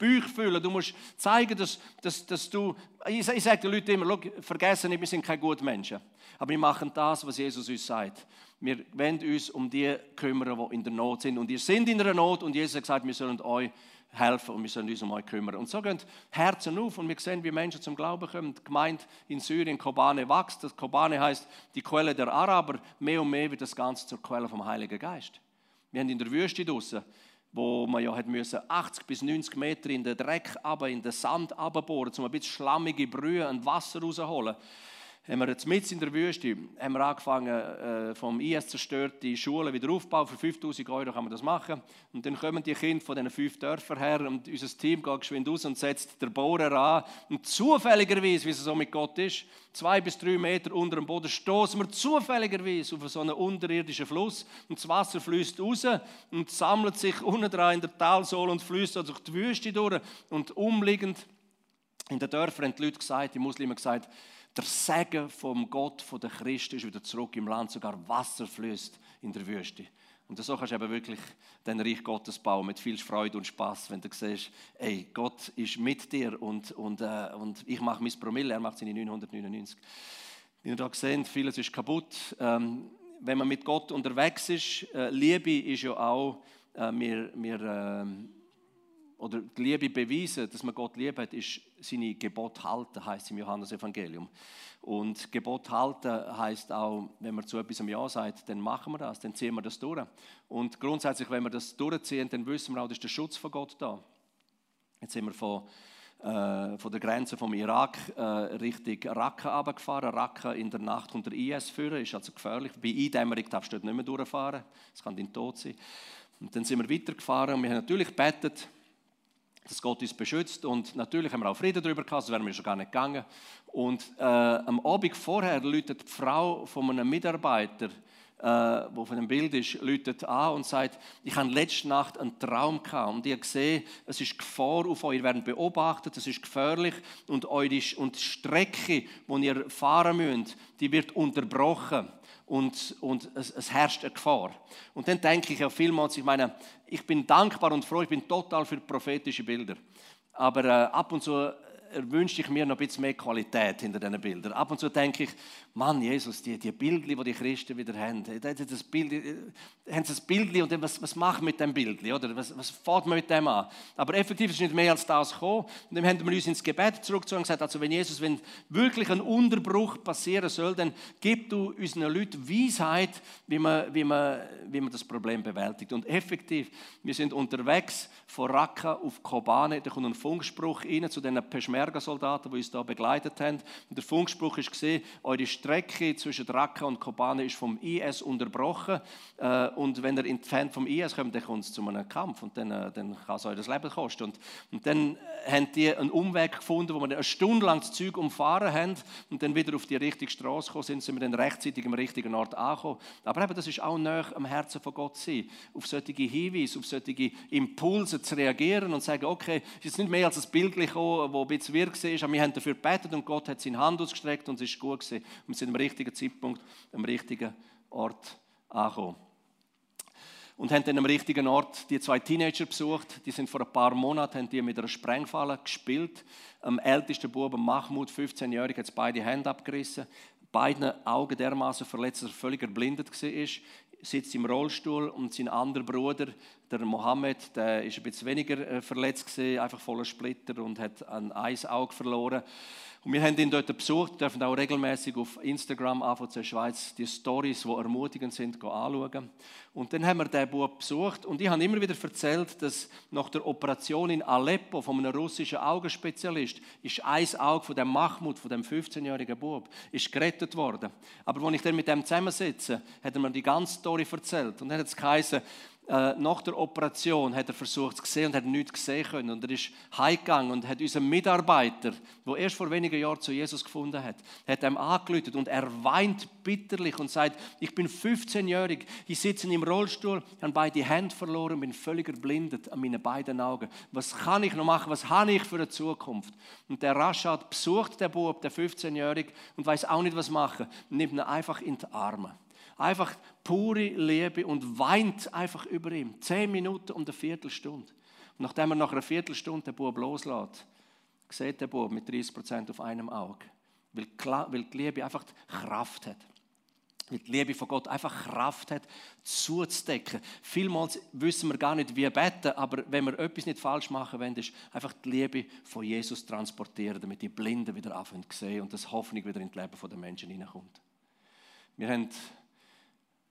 [SPEAKER 1] Büch füllen. Du musst zeigen, dass, dass, dass du. Ich, ich sage den Leuten immer: vergessen nicht, wir sind keine guten Menschen. Aber wir machen das, was Jesus uns sagt. Wir wollen uns um die kümmern, die in der Not sind. Und ihr sind in einer Not und Jesus hat gesagt, wir sollen euch helfen und wir sollen uns um euch kümmern. Und so gehen Herzen auf und wir sehen, wie Menschen zum Glauben kommen. Die Gemeinde in Syrien, Kobane, wächst. Das Kobane heißt die Quelle der Araber. Mehr und mehr wird das Ganze zur Quelle vom Heiligen Geist. Wir haben in der Wüste draußen wo man ja hat müssen 80 bis 90 Meter in den Dreck, aber in den Sand abbohren, um ein bisschen schlammige Brühe und Wasser rauszuholen haben wir jetzt mit in der Wüste haben wir angefangen, äh, vom IS zerstörte Schulen wieder aufbauen. Für 5000 Euro kann man das machen. Und dann kommen die Kinder von diesen fünf Dörfern her und unser Team geht geschwind aus und setzt den Bohrer an. Und zufälligerweise, wie es so mit Gott ist, zwei bis drei Meter unter dem Boden stoßen wir zufälligerweise auf so einen unterirdischen Fluss. Und das Wasser fließt raus und sammelt sich unten dran in der Talsohle und fließt durch die Wüste durch. Und umliegend in den Dörfern haben die Leute gesagt, die Muslime gesagt, der Segen vom Gott von der Christen ist wieder zurück im Land, sogar Wasser fließt in der Wüste. Und so kannst du eben wirklich den Reich Gottes bauen mit viel Freude und Spaß, wenn du siehst, ey, Gott ist mit dir und, und, äh, und ich mache mein Promille, er macht seine 999. Wie ihr da seht, vieles ist kaputt. Ähm, wenn man mit Gott unterwegs ist, äh, Liebe ist ja auch, äh, wir, wir äh, oder die Liebe beweisen, dass man Gott lieb hat, ist seine Gebot halten, heißt im Johannesevangelium. Und Gebot halten heißt auch, wenn man zu etwas Ja sagt, dann machen wir das, dann ziehen wir das durch. Und grundsätzlich, wenn wir das durchziehen, dann wissen wir auch, dass der Schutz von Gott da. Jetzt sind wir von, äh, von der Grenze vom Irak äh, Richtung Raqqa runtergefahren. Raqqa in der Nacht unter IS führen, ist also gefährlich. Bei Eindämmerung darfst du dort nicht mehr durchfahren, es kann dein Tod sein. Und dann sind wir weitergefahren und wir haben natürlich gebetet, dass Gott uns beschützt. Und natürlich haben wir auch Frieden darüber gehabt, sonst wären wir schon gar nicht gegangen. Und äh, am Abend vorher läutet die Frau von einem Mitarbeiter, äh, wo von dem Bild ist, läutet an und sagt, ich habe letzte Nacht einen Traum gehabt und ihr seht, es ist Gefahr auf euch, ihr werdet beobachtet, es ist gefährlich und, eure, und die Strecke, die ihr fahren müsst, die wird unterbrochen und, und es, es, herrscht eine Gefahr. Und dann denke ich ja vielmals, ich meine, ich bin dankbar und froh, ich bin total für prophetische Bilder. Aber äh, ab und zu wünsche ich mir noch ein bisschen mehr Qualität hinter diesen Bildern. Ab und zu denke ich, Mann, Jesus, die, die Bilder, die die Christen wieder haben, das Bild, äh, haben sie das Bild und was, was machen mit dem Bild? Oder was, was fährt man mit dem an? Aber effektiv ist nicht mehr als das gekommen. Und dann haben wir uns ins Gebet zurückgezogen und gesagt, also wenn Jesus, wenn wirklich ein Unterbruch passieren soll, dann gib du unseren Leuten Weisheit, wie man, wie man, wie man das Problem bewältigt. Und effektiv, wir sind unterwegs von Raqqa auf Kobane, da kommt ein Funkspruch rein zu diesen Peschmerga Peshmerga-Soldaten, die uns da begleitet haben. Und der Funkspruch ist gesehen, eure Strecke zwischen Raqqa und Kobane ist vom IS unterbrochen. Äh, und wenn ihr entfernt vom IS kommt, dann kommt es zu einem Kampf und dann, äh, dann kann es euch das Leben kosten. Und, und dann haben die einen Umweg gefunden, wo wir eine Stunde lang das Zeug umfahren haben und dann wieder auf die richtige Straße gekommen sind, sind wir dann rechtzeitig am richtigen Ort angekommen. Aber eben, das ist auch näher am Herzen von Gott sein, auf solche Hinweise, auf solche Impulse zu reagieren und zu sagen, okay, es ist nicht mehr als ein Bild gekommen, das ein bisschen wirk war, aber wir haben dafür gebetet und Gott hat seine Hand ausgestreckt und es ist gut gewesen. Wir sind am richtigen Zeitpunkt, am richtigen Ort angekommen und haben dann am richtigen Ort die zwei Teenager besucht. Die sind vor ein paar Monaten haben die mit einer Sprengfalle gespielt. Am ältesten Buben Mahmoud, 15-jährig, hat beide Hände abgerissen, beide Augen dermaßen verletzt, dass er völlig erblindet war. Sitzt im Rollstuhl und sein anderer Bruder, der Mohammed, der ist ein bisschen weniger äh, verletzt gewesen, einfach voller Splitter und hat ein Eisauge verloren. Und wir haben ihn dort besucht, dürfen auch regelmäßig auf Instagram AVC Schweiz die Stories, die ermutigend sind, anschauen. Und dann haben wir den Bub besucht und ich habe immer wieder erzählt, dass nach der Operation in Aleppo von einem russischen Augenspezialist ist ein Auge von dem Mahmoud, von dem 15-jährigen Bub, ist gerettet worden. Aber als ich dann mit dem zusammensitze, hat er mir die ganze Story erzählt und dann hat es geheißen, äh, nach der Operation hat er versucht zu sehen und hat nichts gesehen können. Und er ist heimgegangen und hat unseren Mitarbeiter, der erst vor wenigen Jahren zu Jesus gefunden hat, hat ihm angelötet und er weint bitterlich und sagt, ich bin 15-jährig, ich sitze im Rollstuhl, habe beide Hände verloren, bin völlig erblindet an meinen beiden Augen. Was kann ich noch machen? Was habe ich für eine Zukunft? Und der Rashad besucht den Bub, der 15-jährige, und weiß auch nicht, was machen. Nimmt ihn einfach in die Arme einfach pure Liebe und weint einfach über ihm. Zehn Minuten und eine Viertelstunde. Und nachdem er nach einer Viertelstunde den Bub loslässt, sieht der Bub mit 30 Prozent auf einem Auge. Weil, die Liebe einfach Kraft hat. Weil die Liebe von Gott einfach Kraft hat, zuzudecken. Vielmals wissen wir gar nicht, wie beten, aber wenn wir etwas nicht falsch machen wollen, ist einfach die Liebe von Jesus transportieren, damit die Blinden wieder anfangen zu sehen und das Hoffnung wieder in das Leben der Menschen hineinkommt. Wir haben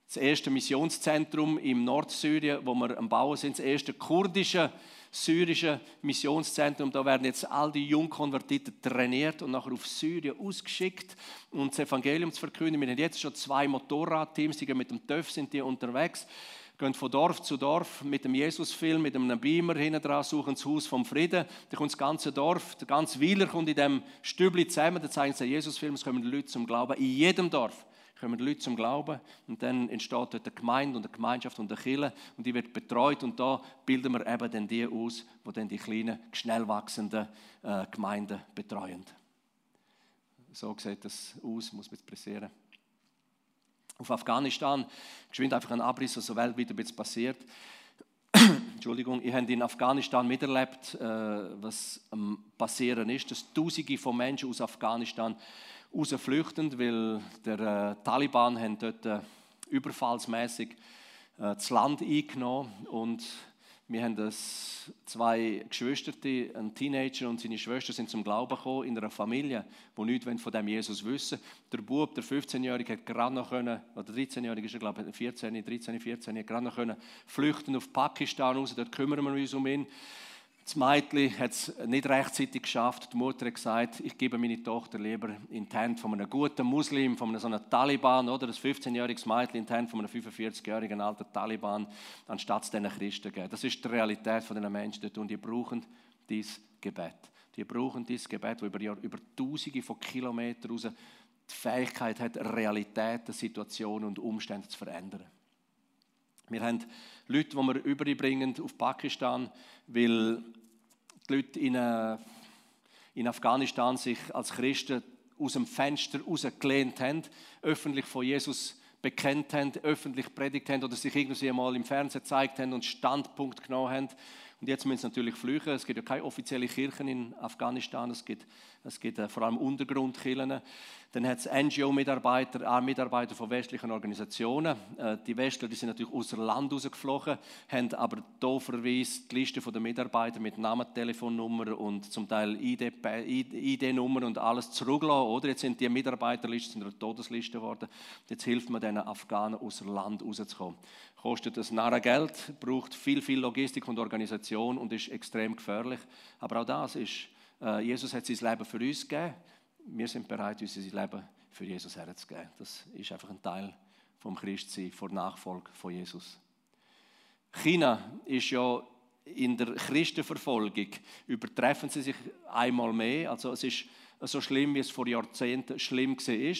[SPEAKER 1] das erste Missionszentrum im Nordsyrien, wo wir am Bauen sind, das erste kurdische syrische Missionszentrum. Da werden jetzt all die Jungkonvertiten trainiert und nachher auf Syrien ausgeschickt, um das Evangelium zu verkünden. Wir haben jetzt schon zwei Motorradteams, die mit dem TÜV sind die unterwegs gehen von Dorf zu Dorf mit dem Jesusfilm, mit einem Beamer hinten dran, suchen das Haus vom Frieden. Da kommt das ganze Dorf, der ganze Weiler kommt in dem Stübli zusammen, da zeigen sie den Jesusfilm, es kommen die Leute zum Glauben. In jedem Dorf kommen die Leute zum Glauben und dann entsteht dort eine Gemeinde und eine Gemeinschaft und eine Kirche und die wird betreut und da bilden wir eben dann die aus, die dann die kleinen, schnell wachsenden äh, Gemeinden betreuen. So sieht das aus, muss man pressieren. Auf Afghanistan, geschwind einfach ein Abriss, was so weltweit bisschen passiert. Entschuldigung, ich habe in Afghanistan miterlebt, äh, was am passieren ist, dass Tausende von Menschen aus Afghanistan rausflüchtend, weil der äh, Taliban haben dort äh, überfallsmäßig äh, das Land eingenommen und wir haben das zwei Geschwister, ein Teenager und seine Schwester sind zum Glauben gekommen in einer Familie, wo nichts von dem Jesus wissen. Der Bub, der 15-Jährige, hat gerade noch können, oder 13-Jährige ist er, glaube ich, 14, 13, 14, hat gerade noch können flüchten auf Pakistan raus. Dort kümmern wir uns um ihn. Das Mädchen hat es nicht rechtzeitig geschafft. Die Mutter hat gesagt, ich gebe meine Tochter lieber in die Hände von einem guten Muslim, von einem so einem Taliban, oder? Das 15-jähriges Mädchen in die Hände von einem 45-jährigen alten Taliban, anstatt es diesen Christen geben. Das ist die Realität von den Menschen dort und die brauchen dieses Gebet. Die brauchen dieses Gebet, das über, über Tausende von Kilometern raus die Fähigkeit hat, Realitäten, Situationen und Umstände zu verändern. Wir haben Leute, die wir überbringen auf Pakistan, weil die Leute in, äh, in Afghanistan sich als Christen aus dem Fenster rausgelehnt haben, öffentlich von Jesus bekennt haben, öffentlich predigt haben oder sich irgendwie einmal im Fernsehen gezeigt haben und Standpunkt genommen haben. Und jetzt müssen sie natürlich flüchten. Es gibt ja keine offizielle Kirchen in Afghanistan. Es gibt, es gibt äh, vor allem Untergrundkirchen. Dann hat es NGO-Mitarbeiter, auch Mitarbeiter von westlichen Organisationen. Äh, die Westler die sind natürlich außer Land rausgeflogen, haben aber dooferweise die Liste der Mitarbeiter mit Namen, Telefonnummer und zum Teil ID-Nummer und alles zurückgelassen. Oder jetzt sind die Mitarbeiterlisten eine Todesliste geworden. Jetzt hilft man diesen Afghanen außer Land rauszukommen. Kostet das Narren Geld, braucht viel, viel Logistik und Organisation und ist extrem gefährlich. Aber auch das ist Äh, Jesus hat sein Leben für uns gegeben. Wir sind bereit, unser Leben für Jesus herzugeben. Das ist einfach ein Teil vom Christsein, von Nachfolge von Jesus. China ist ja in der Christenverfolgung übertreffen sie sich einmal mehr. Also es ist so schlimm, wie es vor Jahrzehnten schlimm war.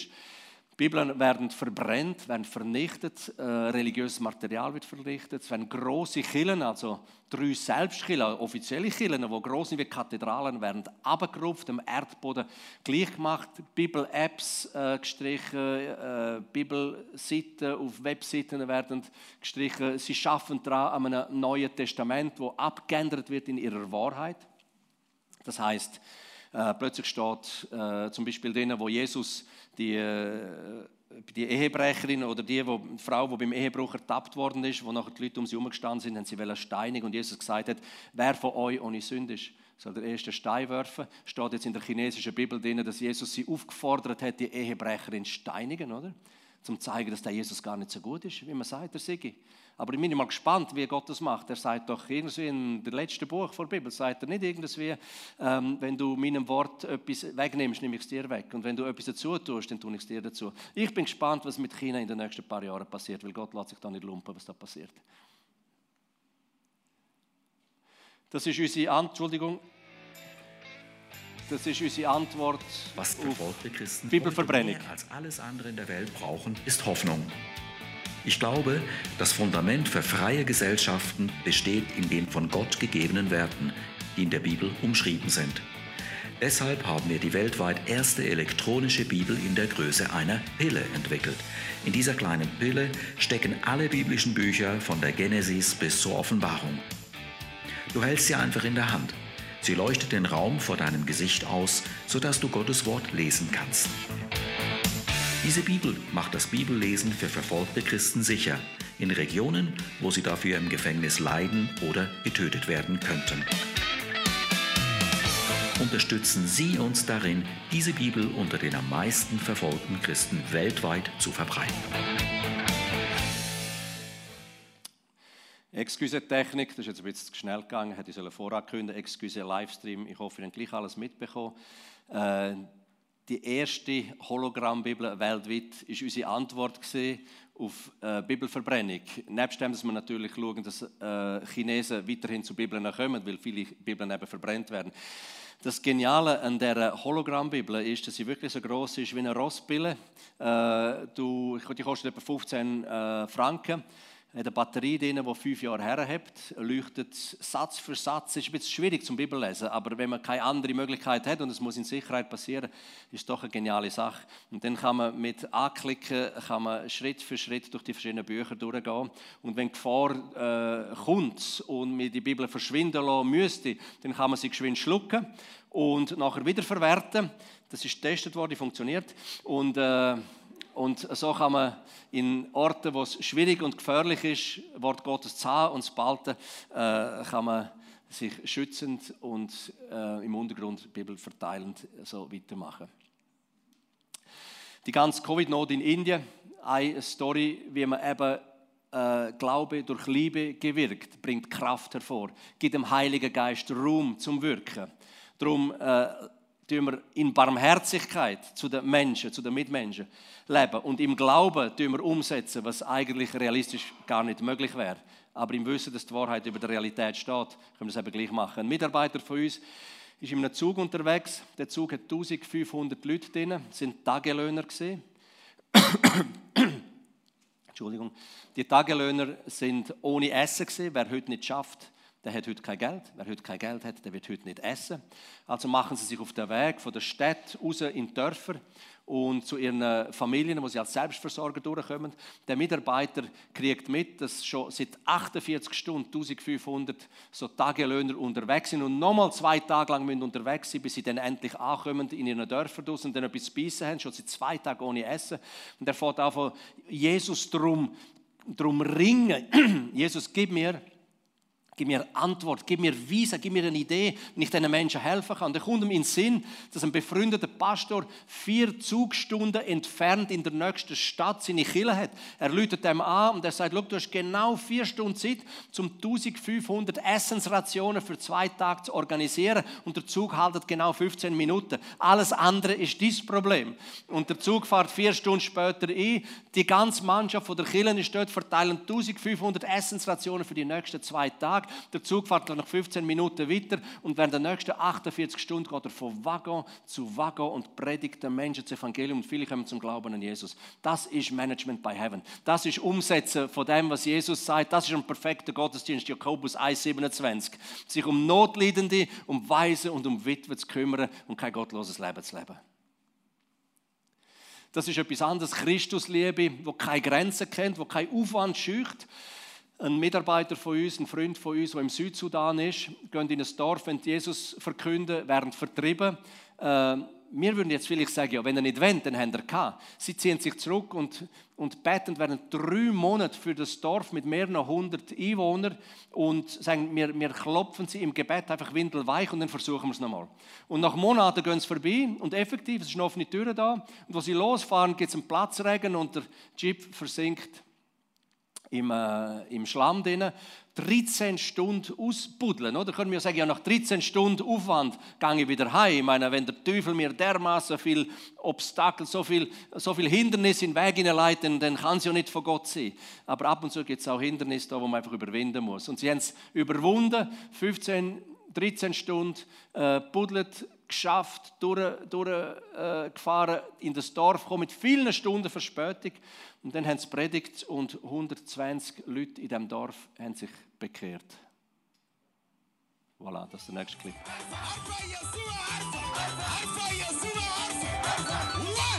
[SPEAKER 1] Bibeln werden verbrennt, werden vernichtet, äh, religiöses Material wird vernichtet, es werden große Killen, also drei Selbstkillen, offizielle Killen, die groß sind wie Kathedralen, werden abgerupft, am Erdboden gleich gemacht, Bibel-Apps äh, gestrichen, äh, Bibelseiten auf Webseiten werden gestrichen. Sie schaffen daran an einem neuen Testament, das abgeändert wird in ihrer Wahrheit. Das heißt, äh, plötzlich steht äh, zum Beispiel denen, wo Jesus die, äh, die Ehebrecherin oder die, wo, die Frau, die beim Ehebruch ertappt worden ist, wo nachher die Leute um sie herumgestanden sind, haben sie wollen steinigen und Jesus gesagt hat, wer von euch ohne Sünde ist, soll der erste Stein werfen. Steht jetzt in der chinesischen Bibel drin, dass Jesus sie aufgefordert hat, die Ehebrecherin steinigen, oder? Zum zu zeigen, dass der Jesus gar nicht so gut ist, wie man sagt, der Sigi. Aber ich bin mal gespannt, wie Gott das macht. Er sagt doch irgendwie in dem letzten Buch der Bibel, sagt er nicht irgendwie, ähm, wenn du meinem Wort etwas wegnimmst, nehme ich es dir weg. Und wenn du etwas dazu tust, dann tue ich es dir dazu. Ich bin gespannt, was mit China in den nächsten paar Jahren passiert, weil Gott lässt sich da nicht lumpen, was da passiert. Das ist unsere Entschuldigung. Das ist unsere Antwort
[SPEAKER 2] Was verfolgte Christen
[SPEAKER 1] Bibelverbrennung.
[SPEAKER 2] mehr als alles andere in der Welt brauchen, ist Hoffnung. Ich glaube, das Fundament für freie Gesellschaften besteht in den von Gott gegebenen Werten, die in der Bibel umschrieben sind. Deshalb haben wir die weltweit erste elektronische Bibel in der Größe einer Pille entwickelt. In dieser kleinen Pille stecken alle biblischen Bücher von der Genesis bis zur Offenbarung. Du hältst sie einfach in der Hand. Sie leuchtet den Raum vor deinem Gesicht aus, sodass du Gottes Wort lesen kannst. Diese Bibel macht das Bibellesen für verfolgte Christen sicher, in Regionen, wo sie dafür im Gefängnis leiden oder getötet werden könnten. Unterstützen Sie uns darin, diese Bibel unter den am meisten verfolgten Christen weltweit zu verbreiten.
[SPEAKER 1] Excuse Technik, das ist jetzt ein bisschen zu schnell gegangen, hätte ich vorankündigen Excuse Livestream. Ich hoffe, ihr habt gleich alles mitbekommen. Äh, die erste Hologrammbibel weltweit ist unsere Antwort auf äh, Bibelverbrennung. Nebst dem, dass wir natürlich schauen, dass äh, Chinesen weiterhin zu Bibeln kommen, weil viele Bibeln eben verbrennt werden. Das Geniale an dieser Hologrammbibel ist, dass sie wirklich so groß ist wie eine Rossbille. Äh, die kostet etwa 15 äh, Franken hat eine Batterie drin, die fünf Jahre herhebt, leuchtet Satz für Satz. Es ist ein bisschen schwierig zum Bibellesen, aber wenn man keine andere Möglichkeit hat und es muss in Sicherheit passieren, ist es doch eine geniale Sache. Und dann kann man mit Anklicken kann man Schritt für Schritt durch die verschiedenen Bücher durchgehen. Und wenn Gefahr äh, kommt und mir die Bibel verschwinden lassen müsste, dann kann man sie geschwind schlucken und nachher wieder verwerten. Das ist getestet worden, funktioniert. Und äh, und so kann man in Orten, wo es schwierig und gefährlich ist, Wort Gottes zu haben und zu behalten, äh, kann man sich schützend und äh, im Untergrund Bibel verteilend so weitermachen. Die ganze Covid-Not in Indien, eine Story, wie man eben äh, Glaube durch Liebe gewirkt, bringt Kraft hervor, gibt dem Heiligen Geist Raum zum Wirken. Darum äh, tun wir in Barmherzigkeit zu den Menschen, zu den Mitmenschen leben und im Glauben tun wir umsetzen, was eigentlich realistisch gar nicht möglich wäre. Aber im Wissen, dass die Wahrheit über der Realität steht, können wir es eben gleich machen. Ein Mitarbeiter von uns ist in einem Zug unterwegs. Der Zug hat 1500 Leute drin, sind Tagelöhner. Entschuldigung. Die Tagelöhner sind ohne Essen. Wer heute nicht schafft, der hat heute kein Geld. Wer heute kein Geld hat, der wird heute nicht essen. Also machen sie sich auf den Weg von der Stadt raus in die Dörfer und zu ihren Familien, wo sie als Selbstversorger durchkommen. Der Mitarbeiter kriegt mit, dass schon seit 48 Stunden 1500 so Tagelöhner unterwegs sind und nochmal zwei Tage lang müssen unterwegs sein, bis sie dann endlich ankommen in ihren Dörfern und dann etwas zu haben, schon seit zwei Tagen ohne Essen. Und er fährt einfach Jesus drum, drum ringen. Jesus, gib mir Gib mir Antwort, gib mir Wiese, gib mir eine Idee, wie ich diesen Menschen helfen kann. Da kommt ihm in den Sinn, dass ein befreundeter Pastor vier Zugstunden entfernt in der nächsten Stadt seine Kille hat. Er läutet dem an und er sagt, du hast genau vier Stunden Zeit, um 1500 Essensrationen für zwei Tage zu organisieren und der Zug haltet genau 15 Minuten. Alles andere ist dieses Problem. Und der Zug fährt vier Stunden später ein. Die ganze Mannschaft von der Kille ist dort, verteilen 1500 Essensrationen für die nächsten zwei Tage. Der Zug fährt nach 15 Minuten weiter und während der nächsten 48 Stunden geht er von Waggon zu Waggon und predigt den Menschen das Evangelium und viele kommen zum Glauben an Jesus. Das ist Management by Heaven. Das ist Umsetzen von dem, was Jesus sagt. Das ist ein perfekter Gottesdienst, Jakobus 1,27. Sich um Notleidende, um Weise und um Witwe zu kümmern und kein gottloses Leben zu leben. Das ist etwas anderes, Christusliebe, wo keine Grenzen kennt, wo kein Aufwand schücht. Ein Mitarbeiter von uns, ein Freund von uns, der im Südsudan ist, geht in ein Dorf, wenn Jesus verkünden, werden vertrieben. Äh, wir würden jetzt vielleicht sagen, ja, wenn er nicht wollt, dann haben er gehabt. Sie ziehen sich zurück und, und beten während drei Monate für das Dorf mit mehreren hundert Einwohnern und sagen, wir, wir klopfen sie im Gebet einfach windelweich und dann versuchen wir es nochmal. Und nach Monaten gehen sie vorbei und effektiv, es ist eine offene Tür da und als sie losfahren, gibt es einen Platzregen und der Jeep versinkt im, äh, im Schlamm drin. 13 Stunden ausbuddeln. Oder können wir sagen, ja, nach 13 Stunden Aufwand gehe ich wieder heim. Ich meine, wenn der Teufel mir dermaßen viel Obstakel, so viel, so viel Hindernis in den Weg hineinleitet, dann kann es ja nicht von Gott sein. Aber ab und zu gibt es auch Hindernisse, da, wo man einfach überwinden muss. Und sie haben es überwunden, 15, 13 Stunden äh, buddelt, geschafft, durchgefahren, durch, äh, in das Dorf gekommen, mit vielen Stunden Verspätung. Und dann haben sie predigt und 120 Leute in diesem Dorf haben sich bekehrt. Voilà, das ist der nächste Clip. One,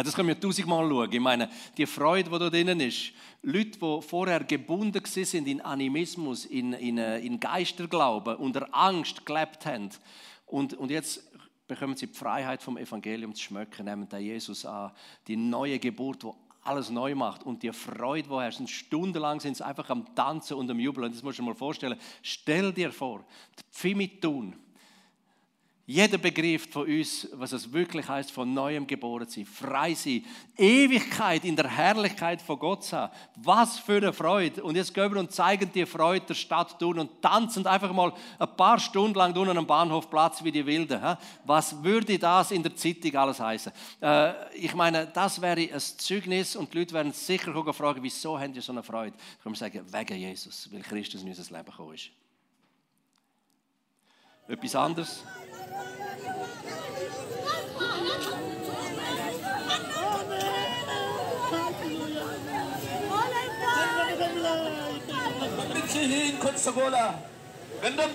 [SPEAKER 1] Ja, das können wir tausendmal schauen. Ich meine, die Freude, die da drinnen ist, Leute, die vorher gebunden sind in Animismus, in, in, äh, in Geisterglauben, unter Angst gelebt haben. Und, und jetzt bekommen sie die Freiheit vom Evangelium zu schmecken, nehmen den Jesus an, die neue Geburt, die alles neu macht und die Freude, die herrscht. Stundenlang sind sie einfach am Tanzen und am Jubeln. Das musst du dir mal vorstellen. Stell dir vor, die Pfimi tun. Jeder begreift von uns, was es wirklich heißt, von neuem geboren zu sein, frei sein, Ewigkeit in der Herrlichkeit von Gott zu haben. Was für eine Freude. Und jetzt gehen wir und zeigen die Freude der Stadt tun und tanzen einfach mal ein paar Stunden lang unten am Bahnhofplatz wie die Wilden. Was würde das in der Zeitung alles heißen? Äh, ich meine, das wäre ein Zeugnis und die Leute werden sicher fragen, wieso haben die so eine Freude? Ich kann sagen, wegen Jesus, weil Christus in unser Leben gekommen ist. Etwas anderes?
[SPEAKER 3] Mitsihin kon sagola. Gandam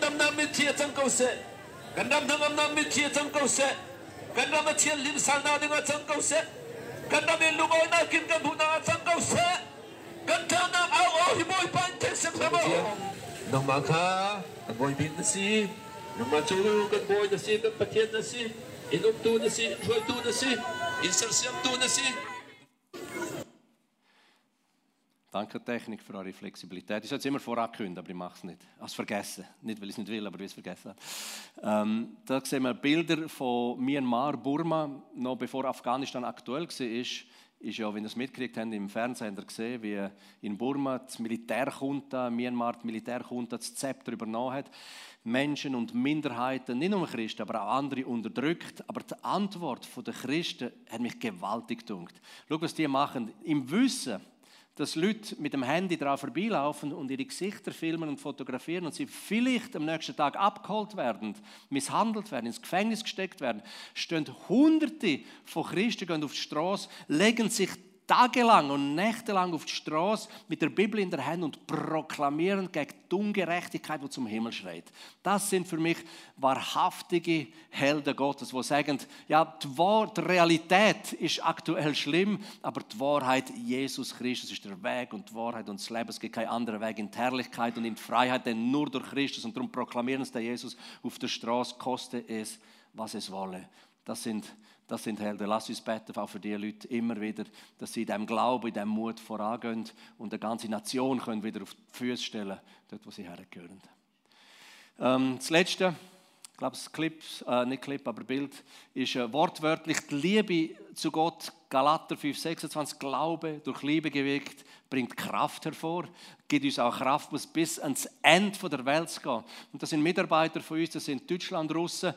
[SPEAKER 3] chu kan boy na si kan patien na si inom tu na si hoi tu na si in sal siam tu na si
[SPEAKER 1] Danke Technik für eure Flexibilität. Ich sollte es immer vorankündigen, aber ich mache es nicht. Ich habe es vergessen. Nicht, weil ich es nicht will, aber weil ich es vergessen habe. Ähm, da sehen wir Bilder von Myanmar, Burma, noch bevor Afghanistan aktuell war. Ist, ja, wenn ihr es mitgekriegt habt, im Fernsehen gesehen, wie in Burma das Militärkunta, Myanmar die Militärkunta das Zepter übernommen hat. Menschen und Minderheiten, nicht nur Christen, aber auch andere unterdrückt. Aber die Antwort der Christen hat mich gewaltig gedunkt. Schau, was die machen. Im Wissen, dass Leute mit dem Handy daran vorbeilaufen und ihre Gesichter filmen und fotografieren und sie vielleicht am nächsten Tag abgeholt werden, misshandelt werden, ins Gefängnis gesteckt werden, stehen Hunderte von Christen gehen auf die Straße, legen sich tagelang und nächtelang auf die Straße mit der Bibel in der Hand und proklamieren gegen die Ungerechtigkeit, die zum Himmel schreit. Das sind für mich wahrhaftige Helden Gottes, die sagen, ja, die, Realität ist aktuell schlimm, aber die Wahrheit, Jesus Christus ist der Weg und die Wahrheit und das Leben. Es gibt keinen anderen Weg in die Herrlichkeit und in die Freiheit, denn nur durch Christus. Und darum proklamieren es der Jesus auf der Straße, koste es, was es wolle. Das sind das sind Helden. Lass uns beten, auch für die Leute immer wieder, dass sie in diesem Glauben, in diesem Mut vorangehen und eine ganze Nation können wieder auf die Füße stellen, dort wo sie hergehören. Ähm, das Letzte, ich glaube, das Clip, äh, nicht Clip, aber Bild, ist äh, wortwörtlich die Liebe zu Gott. Galater 5, 26, Glaube durch Liebe gewirkt, bringt Kraft hervor, gibt uns auch Kraft, muss bis ans Ende der Welt gehen. Und das sind Mitarbeiter von uns, das sind Deutschland, Russen,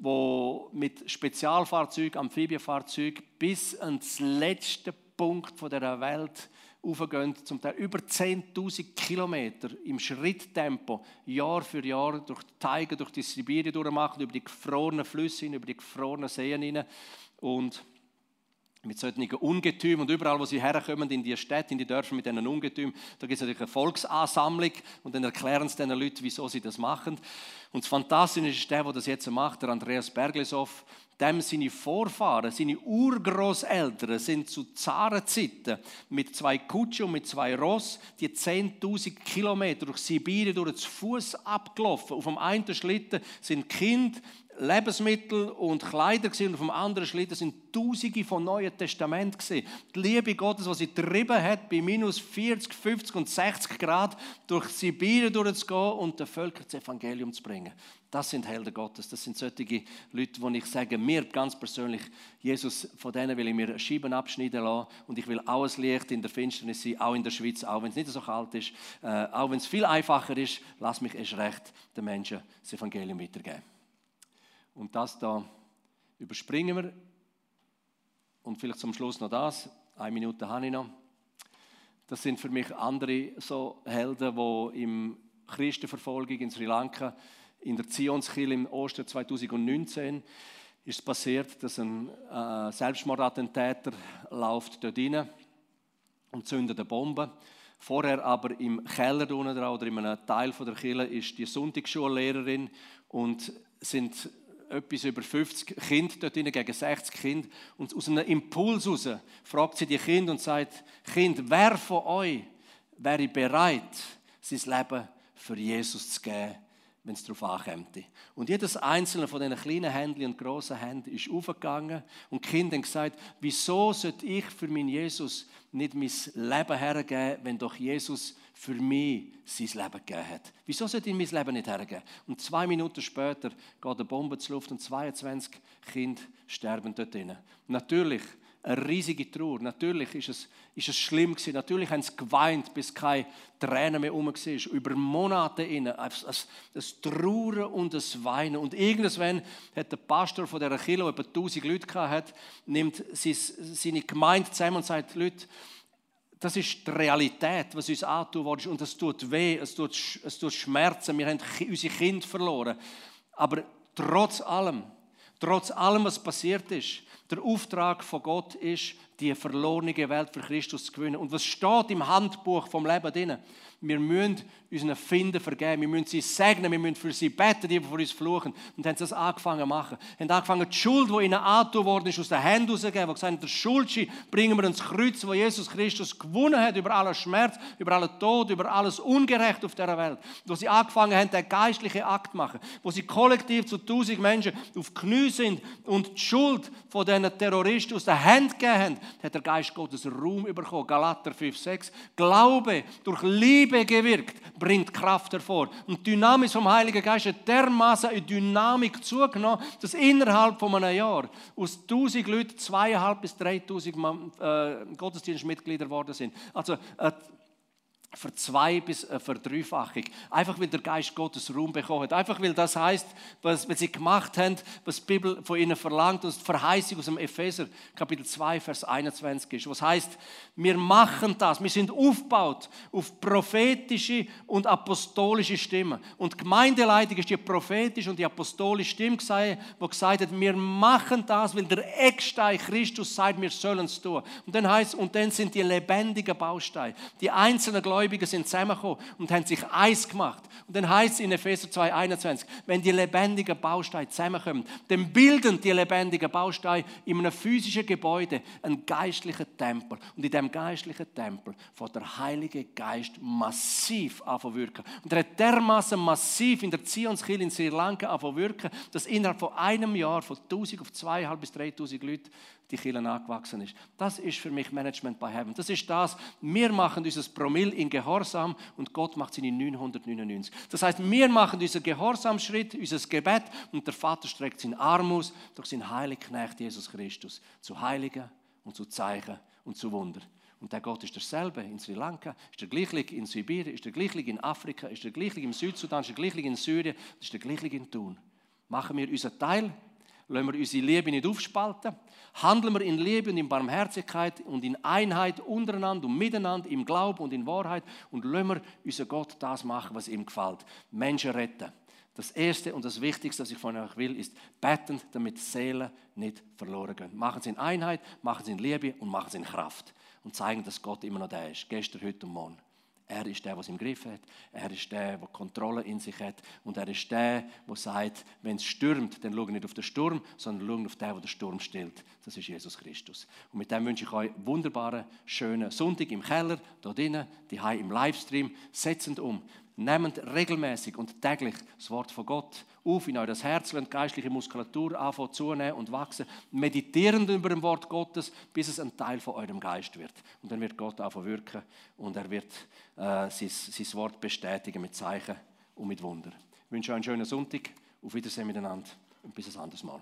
[SPEAKER 1] wo mit Spezialfahrzeug, Amphibienfahrzeug bis ans letzte Punkt von der Welt aufgehen, zum Teil über 10.000 Kilometer im Schritttempo, Jahr für Jahr durch die Teige, durch die Sibirien durchmachen, über die gefrorenen Flüsse, über die gefrorenen Seen hinein und mit solchen Ungetümen und überall, wo sie herkommen, in die Städte, in die Dörfer mit diesen Ungetümen, da gibt es natürlich eine Volksansammlung und dann erklären sie den Leuten, wieso sie das machen. Und das Fantastische ist der, der das jetzt macht, der Andreas Berglisov, dem seine Vorfahren, seine Urgroßeltern sind zu Zarenzeiten mit zwei Kutschen und mit zwei Ross die 10.000 Kilometer durch Sibirien durch den Fuß abgelaufen. Auf dem einen Schlitten sind Kind, Lebensmittel und Kleider gewesen, und dem anderen Schlitten sind Tausende von Neuen Testament gesehen. Die Liebe Gottes, was sie getrieben hat, bei minus 40, 50 und 60 Grad durch Sibirien durchzugehen und den Völkern das Evangelium zu bringen. Das sind Helden Gottes. Das sind solche Leute, wo ich sage, mir ganz persönlich, Jesus, von denen will ich mir Scheiben abschneiden lassen und ich will auch ein Licht in der Finsternis sein, auch in der Schweiz, auch wenn es nicht so kalt ist, äh, auch wenn es viel einfacher ist, lass mich erst recht den Menschen das Evangelium weitergeben. Und das da überspringen wir. Und vielleicht zum Schluss noch das. Eine Minute habe ich noch. Das sind für mich andere so Helden, die im Christenverfolgung in Sri Lanka, in der Zionskirche im Ostern 2019 ist passiert, dass ein äh, Selbstmordattentäter läuft dort rein und zündet eine Bombe. Vorher aber im Keller oder in einem Teil der Kirche ist die Sonntagsschullehrerin und sind etwas über 50 Kinder dort drin, gegen 60 Kinder. Und aus einem Impuls heraus fragt sie die Kinder und sagt, Kind, wer von euch wäre bereit, sein Leben für Jesus zu geben, wenn es darauf ankommt. Und jedes einzelne von diesen kleinen Händchen und grossen Händen ist aufgegangen und die Kinder haben gesagt, wieso sollte ich für meinen Jesus nicht mein Leben hergeben, wenn doch Jesus für mich sein Leben gegeben hat. Wieso sollte ich mein Leben nicht hergeben? Und zwei Minuten später geht eine Bombe zur Luft und 22 Kinder sterben dort drinnen. Natürlich eine riesige Trauer. Natürlich ist es, ist es schlimm gewesen. Natürlich haben sie geweint, bis keine Tränen mehr herum war. Über Monate innen. Ein, ein, und ein Weinen. Und irgendwann hat der Pastor von dieser Kirche, der etwa 1000 Leute hatte, nimmt seine Gemeinde zusammen und sagt, Leute, das ist die Realität, was uns antun wurde. Und es tut weh, es tut, es tut Schmerzen. Wir haben unsere Kinder verloren. Aber trotz allem, trotz allem, was passiert ist, der Auftrag von Gott ist, die verlorene Welt für Christus zu gewinnen. Und was steht im Handbuch vom Leben drin? Wir müssen unseren Finden vergeben, wir müssen sie segnen, wir müssen für sie beten, die vor uns fluchen. Und haben sie das angefangen zu machen. Haben angefangen, die Schuld, die ihnen angetan worden ist, aus den Händen rauszugeben. Die gesagt der Schuldschi bringen wir ins Kreuz, wo Jesus Christus gewonnen hat über allen Schmerz, über allen Tod, über alles Ungerecht auf dieser Welt. Wo sie angefangen haben, den geistlichen Akt zu machen. Wo sie kollektiv zu tausend Menschen auf Knie sind und die Schuld von diesen Terroristen aus den Händen gegeben haben, hat der Geist Gottes Raum bekommen. Galater 5, 6. Glaube durch Liebe gewirkt, bringt Kraft hervor. Und die Dynamik vom Heiligen Geist hat dermaßen in Dynamik zugenommen, dass innerhalb von einem Jahr aus 1000 Leuten zweieinhalb bis 3000 äh, Gottesdienstmitglieder geworden sind. Also äh, verzwei- bis äh, verdreifachig. Einfach weil der Geist Gottes Raum bekommen hat. Einfach weil das heißt, was, was sie gemacht haben, was die Bibel von ihnen verlangt, und die Verheißung aus dem Epheser, Kapitel 2, Vers 21 ist. Was heißt, wir machen das, wir sind aufgebaut auf prophetische und apostolische Stimmen. Und Gemeindeleitung ist die prophetische und die apostolische Stimme, die gesagt hat, wir machen das, weil der Eckstein Christus sagt, wir sollen es tun. Und dann heißt und dann sind die lebendigen Bausteine, die einzelnen Gläubigen sind zusammengekommen und haben sich eins gemacht. Und dann heißt es in Epheser 2,21, wenn die lebendigen Bausteine zusammenkommen, dann bilden die lebendigen Bausteine in einem physischen Gebäude einen geistlichen Tempel. Und in diesem geistlichen Tempel wird der Heilige Geist massiv wirken. Und er hat dermaßen massiv in der Zionskirche in Sri Lanka wirken, dass innerhalb von einem Jahr von 1000 auf 2.500 bis 3.000 Leute die Kirche angewachsen ist. Das ist für mich Management by Heaven. Das ist das, wir machen dieses Promille in Gehorsam und Gott macht seine 999. Das heißt, wir machen unseren Gehorsamschritt, unser Gebet und der Vater streckt seinen Arm aus durch seinen heiligen Knecht Jesus Christus zu Heiligen und zu Zeichen und zu Wunder. Und der Gott ist derselbe in Sri Lanka, ist der gleiche in Sibirien, ist der gleiche in Afrika, ist der gleiche im Südsudan, ist der gleiche in Syrien, ist der gleiche in Thun. Machen wir unseren Teil Lassen wir unsere Liebe nicht aufspalten. Handeln wir in Liebe und in Barmherzigkeit und in Einheit untereinander und miteinander, im Glauben und in Wahrheit. Und lassen wir unseren Gott das machen, was ihm gefällt. Menschen retten. Das Erste und das Wichtigste, was ich von euch will, ist beten, damit Seelen nicht verloren gehen. Machen Sie in Einheit, machen Sie in Liebe und machen Sie in Kraft. Und zeigen, dass Gott immer noch da ist. Gestern, heute und morgen. Er ist der, der es im Griff hat. Er ist der, der Kontrolle in sich hat. Und er ist der, der sagt, wenn es stürmt, dann schau nicht auf den Sturm, sondern schau auf den, der den Sturm stillt. Das ist Jesus Christus. Und mit dem wünsche ich euch einen wunderbaren, schönen Sonntag im Keller, hier drinnen, die im Livestream. Setzend um. Nehmt regelmäßig und täglich das Wort von Gott auf in euer Herz, lernt geistliche Muskulatur anfangen zunehmen und wachsen, meditierend über dem Wort Gottes, bis es ein Teil von eurem Geist wird. Und dann wird Gott anfangen wirken und er wird äh, sein, sein Wort bestätigen mit Zeichen und mit Wunder. Ich wünsche euch einen schönen Sonntag, auf Wiedersehen miteinander und bis ein anderes Mal.